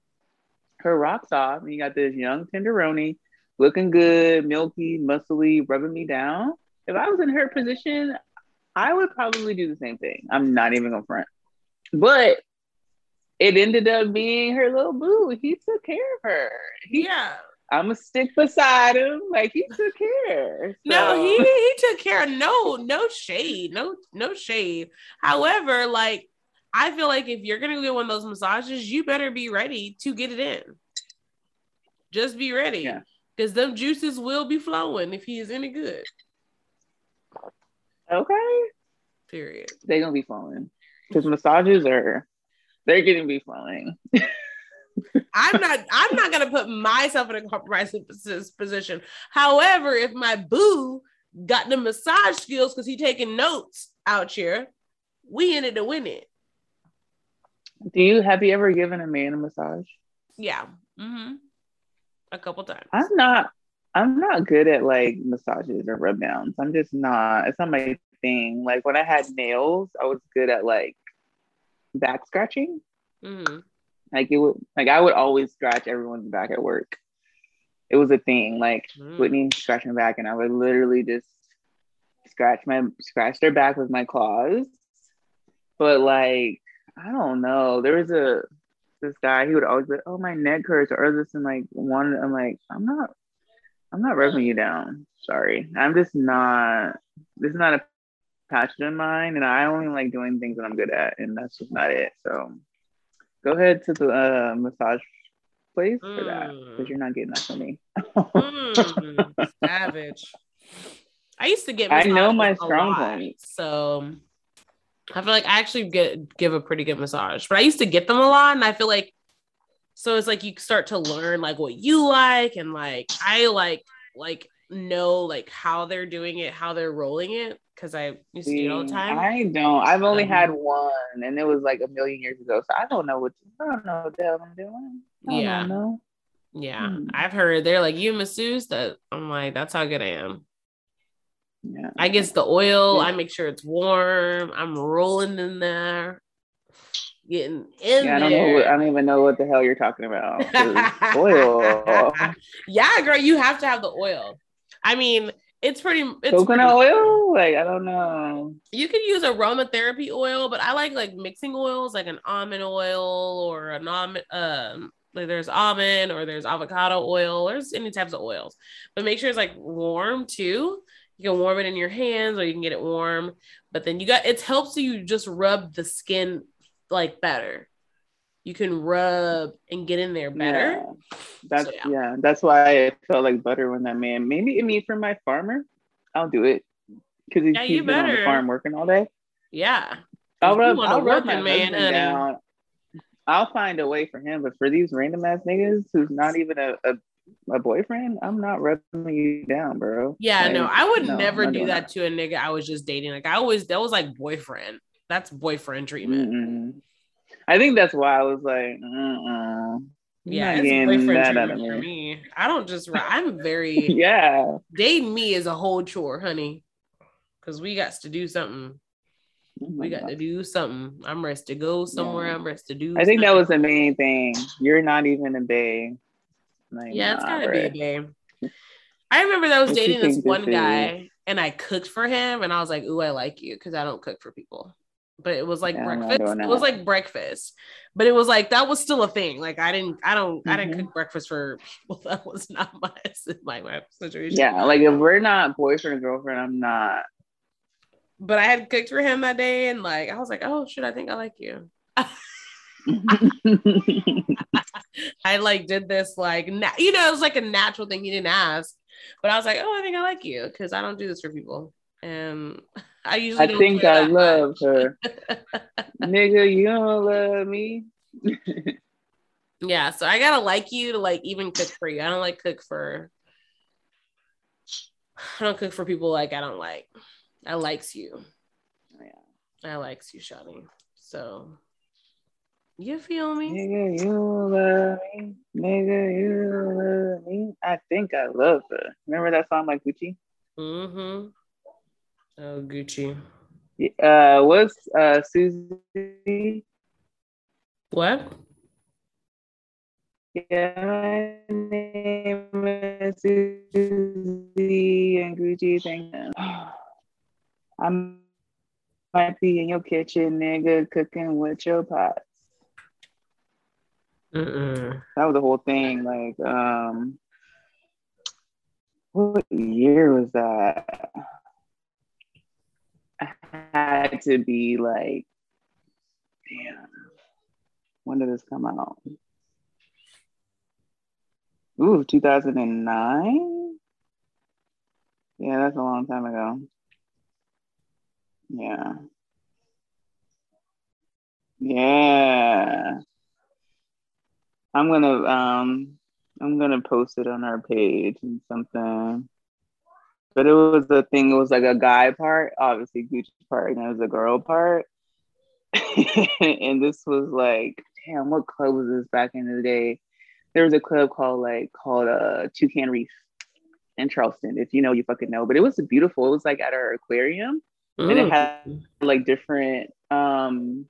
her rocks off. And you got this young tenderoni, looking good, milky, muscly, rubbing me down. If I was in her position, I would probably do the same thing. I'm not even gonna front. But it ended up being her little boo. He took care of her. He, yeah. I'm gonna stick beside him. Like he took care. So. No, he he took care. No, no shade. No, no shade. However, like I feel like if you're gonna get one of those massages, you better be ready to get it in. Just be ready. Yeah. Because them juices will be flowing if he is any good. Okay. Period. They're gonna be flowing. Because massages are they're gonna be flowing. I'm not I'm not gonna put myself in a compromising position. However, if my boo got the massage skills because he taking notes out here, we ended to win it. Do you have you ever given a man a massage? Yeah. Mm-hmm. A couple times. I'm not I'm not good at like massages or rub downs. I'm just not, it's not my thing. Like when I had nails, I was good at like back scratching. Mm-hmm. Like it would like I would always scratch everyone's back at work. It was a thing. Like mm. Whitney scratching back, and I would literally just scratch my scratch their back with my claws. But like, I don't know. There was a this guy, he would always be, oh my neck hurts or this and like one I'm like, I'm not I'm not rubbing you down. Sorry. I'm just not this is not a passion of mine and I only like doing things that I'm good at and that's just not it. So Go ahead to the uh, massage place mm. for that because mm. you're not getting that from me. mm, savage. I used to get. Massage. I know my strong points, so I feel like I actually get give a pretty good massage. But I used to get them a lot, and I feel like so it's like you start to learn like what you like, and like I like like know like how they're doing it, how they're rolling it because I used to do it all the time. I don't. I've only um, had one, and it was like a million years ago. So I don't know what I don't know what the hell I'm doing. yeah. Know. Yeah, hmm. I've heard they're like you masseuse that. I'm like, that's how good I am. Yeah. I guess the oil. Yeah. I make sure it's warm. I'm rolling in there, getting in yeah, I don't there. know. What, I don't even know what the hell you're talking about. oil. yeah, girl, you have to have the oil. I mean, it's pretty it's coconut pretty, oil. Like I don't know. You can use aromatherapy oil, but I like like mixing oils, like an almond oil or an almond. Um, like there's almond or there's avocado oil. There's any types of oils, but make sure it's like warm too. You can warm it in your hands or you can get it warm. But then you got it helps you just rub the skin like better you can rub and get in there better. Yeah. That's so, yeah. yeah. That's why I felt like butter when that man maybe me for my farmer. I'll do it because he's, yeah, he's been on the farm working all day. Yeah, I'll rub. I'll rub my man down. I'll find a way for him, but for these random ass niggas who's not even a, a a boyfriend, I'm not rubbing you down, bro. Yeah, like, no, I would no, never do that, that, to a nigga I was just dating. Like I always, that was like boyfriend. That's boyfriend treatment. Mm-mm. I think that's why I was like, uh-uh. Yeah, it's boyfriend that for me. I don't just. I'm very. yeah. Dating me is a whole chore, honey, because we got to do something. Oh we got God. to do something. I'm ready to go somewhere. Yeah. I'm ready to do. I think something. that was the main thing. You're not even a babe. Like, yeah, it's gotta be a babe. I remember that I was what dating this one this guy, and I cooked for him, and I was like, "Ooh, I like you," because I don't cook for people but it was like yeah, breakfast. It was like breakfast, but it was like that was still a thing. Like I didn't, I don't, mm-hmm. I didn't mm-hmm. cook breakfast for people. That was not my my, my situation. Yeah, like if we're not boyfriend and girlfriend, I'm not. But I had cooked for him that day, and like I was like, oh shit, I think I like you. I like did this like na- you know it was like a natural thing he didn't ask, but I was like, oh, I think I like you because I don't do this for people, and I usually I think I love her. Nigga, you don't love me. yeah, so I gotta like you to like even cook for you. I don't like cook for I don't cook for people like I don't like. I likes you. Oh, yeah. I likes you, Shani. So you feel me? Nigga, you love me. Nigga, you love me. I think I love her. Remember that song like Gucci? Mm-hmm. Oh, Gucci. Uh, what's uh Susie? What? Yeah, my name is Susie and Gucci. Thank you. I might be in your kitchen, nigga, cooking with your pots. Mm-mm. That was the whole thing. Like, um, what year was that? Had to be like, damn, when did this come out? Ooh, 2009? Yeah, that's a long time ago. Yeah. Yeah. I'm gonna um I'm gonna post it on our page and something but it was the thing. It was like a guy part, obviously Gucci part, and it was a girl part. and this was like, damn, what club was this back in the day? There was a club called like called uh Toucan Reef in Charleston, if you know, you fucking know. But it was beautiful. It was like at our aquarium, and it had like different um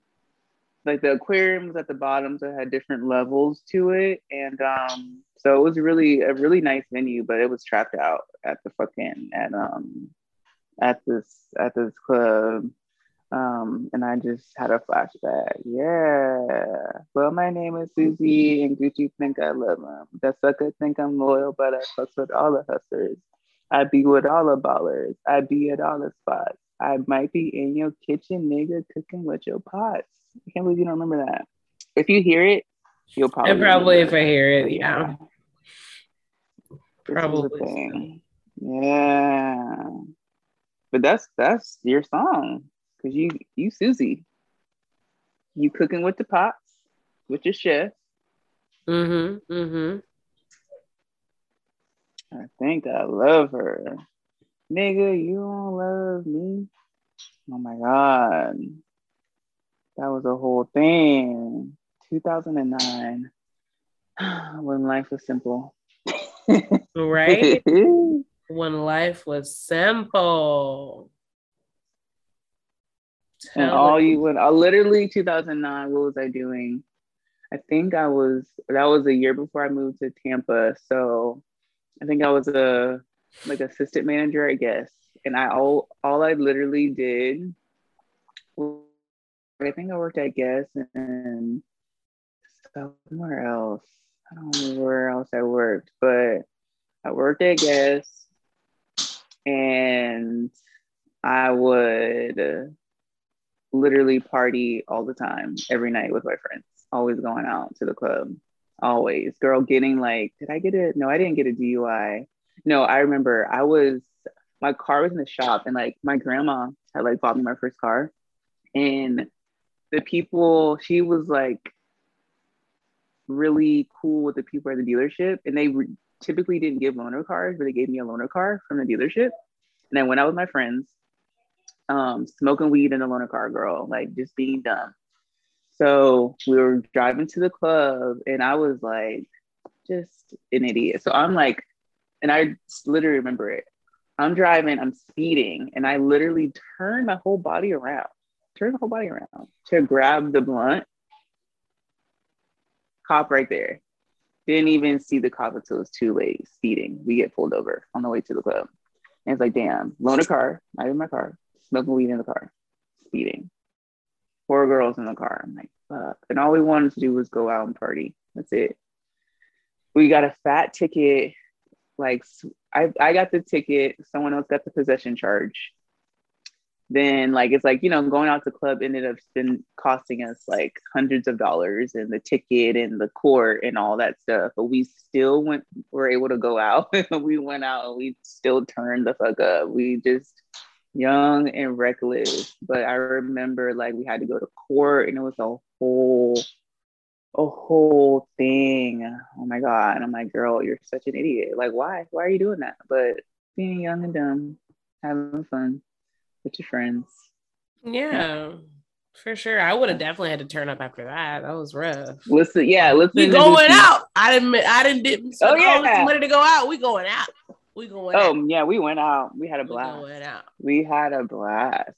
like the aquarium was at the bottom, so it had different levels to it, and um so it was really a really nice venue, but it was trapped out at the fucking at um at this at this club. Um, and I just had a flashback. Yeah. Well, my name is Susie, and Gucci think I love him. That sucker think I'm loyal, but I fucks with all the hustlers. I be with all the ballers. I be at all the spots. I might be in your kitchen, nigga, cooking with your pots. I can't believe you don't remember that. If you hear it, you'll probably. And probably if I hear it, yeah. Probably. Yeah. But that's that's your song. Cause you you Susie. You cooking with the pots with your chef. Mm-hmm. Mm-hmm. I think I love her. Nigga, you don't love me. Oh my God. That was a whole thing. 2009. when life was simple. right? when life was simple. Tell and all you would uh, literally 2009, what was I doing? I think I was that was a year before I moved to Tampa. So I think I was a like assistant manager, I guess. And I all all I literally did I think I worked at Guess and somewhere else. I don't remember where else I worked, but I worked at Guess and I would literally party all the time, every night with my friends, always going out to the club, always. Girl, getting like, did I get it? No, I didn't get a DUI. No, I remember I was, my car was in the shop and like my grandma had like bought me my first car. And the people, she was like really cool with the people at the dealership. And they re- typically didn't give loaner cars, but they gave me a loaner car from the dealership. And I went out with my friends, um, smoking weed in a loaner car, girl, like just being dumb. So we were driving to the club, and I was like, just an idiot. So I'm like, and I literally remember it. I'm driving, I'm speeding, and I literally turned my whole body around, turned the whole body around to grab the blunt. Cop right there. Didn't even see the cop until it was too late. Speeding. We get pulled over on the way to the club. And it's like, damn, loan a car, not in my car, smoking weed in the car, speeding. Four girls in the car. I'm like, fuck. And all we wanted to do was go out and party. That's it. We got a fat ticket. Like, I, I got the ticket. Someone else got the possession charge then like it's like you know going out to club ended up been costing us like hundreds of dollars and the ticket and the court and all that stuff. But we still went were able to go out. We went out and we still turned the fuck up. We just young and reckless. But i remember like we had to go to court and it was a whole a whole thing. Oh my god. And i'm like girl you're such an idiot. Like why? Why are you doing that? But being young and dumb having fun with your friends. Yeah, yeah. for sure. I would have definitely had to turn up after that. That was rough. Listen, yeah, listen. We going out. I didn't. I didn't. didn't oh yeah. Money to go out. We going out. We going. Oh out. yeah, we went out. We had a blast. We, out. we had a blast.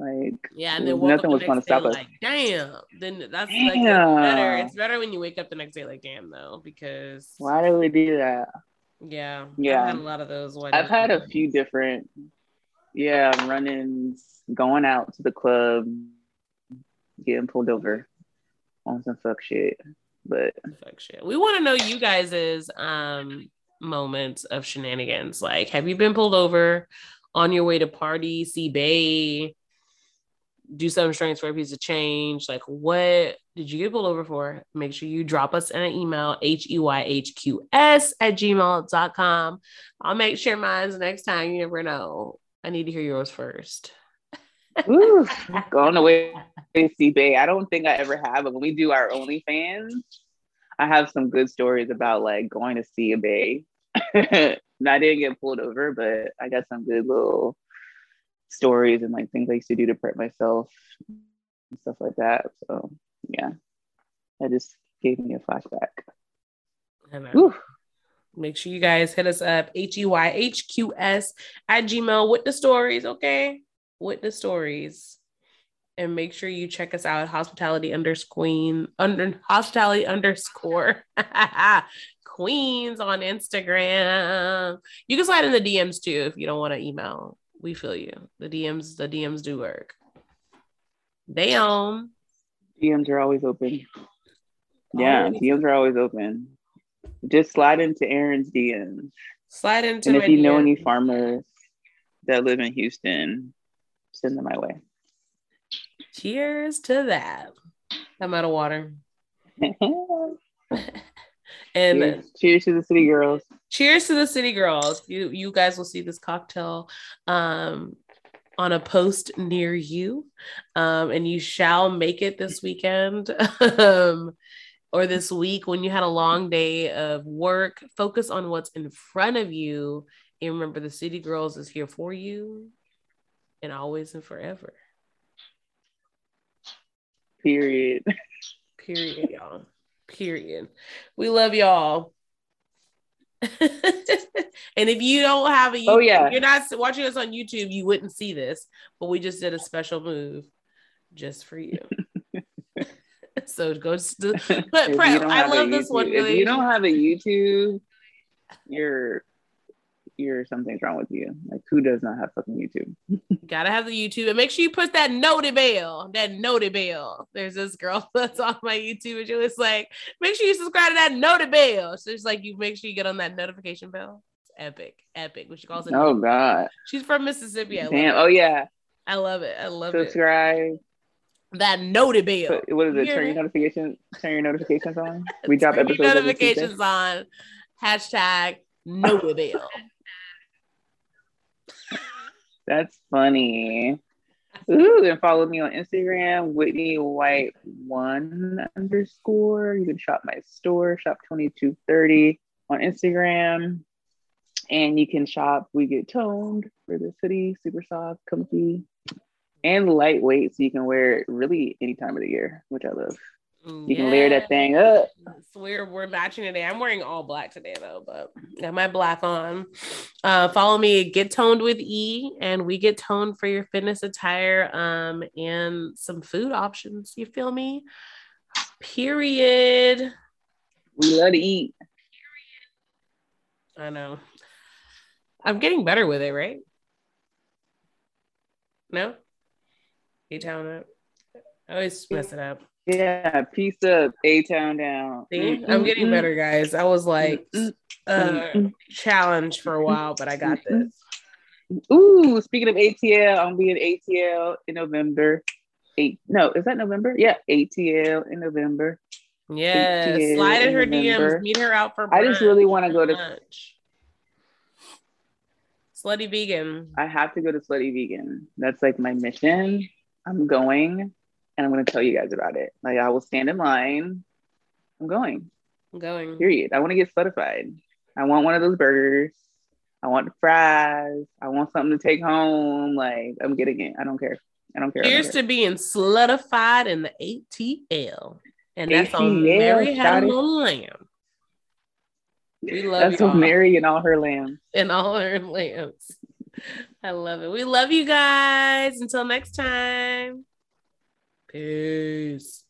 Like yeah, and then nothing was going to stop us. Like, damn. Then that's damn. like better. It's better when you wake up the next day like damn though because why did we do that? Yeah, yeah. i had a lot of those. I've had a few different yeah, run-ins, going out to the club, getting pulled over on some fuck shit. But fuck shit. We want to know you guys's um moments of shenanigans. Like, have you been pulled over on your way to party, see Bay, do something strange for a piece of change? Like, what did you get pulled over for? Make sure you drop us an email, H-E-Y-H-Q-S at gmail.com. I'll make sure mine's next time. You never know. I need to hear yours first. Ooh, going away to see Bay. I don't think I ever have, but when we do our OnlyFans, I have some good stories about like going to see a Bay. I didn't get pulled over, but I got some good little stories and like things I used to do to prep myself and stuff like that. So yeah, that just gave me a flashback. Make sure you guys hit us up, H E Y H Q S at Gmail with the stories, okay? With the stories. And make sure you check us out, hospitality underscore under hospitality underscore queens on Instagram. You can slide in the DMs too if you don't want to email. We feel you. The DMs, the DMs do work. Damn. DMs are always open. Yeah. DMs are always open. Just slide into Erin's DMs. Slide into And if you DMs. know any farmers that live in Houston, send them my way. Cheers to that. I'm out of water. and cheers. cheers. to the city girls. Cheers to the city girls. You you guys will see this cocktail um on a post near you. Um, and you shall make it this weekend. um, or this week when you had a long day of work, focus on what's in front of you. And remember, the City Girls is here for you and always and forever. Period. Period, y'all. Period. We love y'all. and if you don't have a oh, YouTube, oh yeah, you're not watching us on YouTube, you wouldn't see this, but we just did a special move just for you. so go to but I love this one. If you don't have a YouTube, you're you're something's wrong with you. Like who does not have fucking YouTube? Gotta have the YouTube and make sure you push that noti bell. That noti bell. There's this girl that's on my YouTube and she was like, make sure you subscribe to that noti bell. So it's like you make sure you get on that notification bell. It's epic, epic. What she calls it. Oh God. She's from Mississippi. I Damn. Oh yeah. I love it. I love subscribe. it. Subscribe that noti bell. What is it? Turn your notifications. Turn your notifications on. We drop episodes. Notifications on. Hashtag noti bell. That's funny. Ooh, and follow me on Instagram, Whitney White one underscore. You can shop my store, shop 2230 on Instagram. And you can shop We Get Toned for this hoodie, super soft, comfy, and lightweight. So you can wear it really any time of the year, which I love. You can layer that thing up. So we're we're matching today. I'm wearing all black today though, but got my black on. Uh, follow me, get toned with E, and we get toned for your fitness attire, um, and some food options. You feel me? Period. We love to eat. I know. I'm getting better with it, right? No? A town up. I always mess it up. Yeah, piece up, A town down. See, mm-hmm. I'm getting better, guys. I was like uh challenged for a while, but I got this. Ooh, speaking of ATL, I'm being ATL in November. Eight no, is that November? Yeah, ATL in November. Yeah, slide in her November. DMs, meet her out for. I just really want to go to lunch. Slutty vegan. I have to go to Slutty vegan. That's like my mission. I'm going and I'm going to tell you guys about it. Like, I will stand in line. I'm going. I'm going. Period. I want to get certified. I want one of those burgers. I want the fries. I want something to take home. Like, I'm getting it. I don't care. I don't care. Here's to being solidified in the ATL. And that's ATL, on Mary Had a Lamb. We love That's on Mary and all her lambs. And all her lambs. I love it. We love you guys. Until next time. Peace.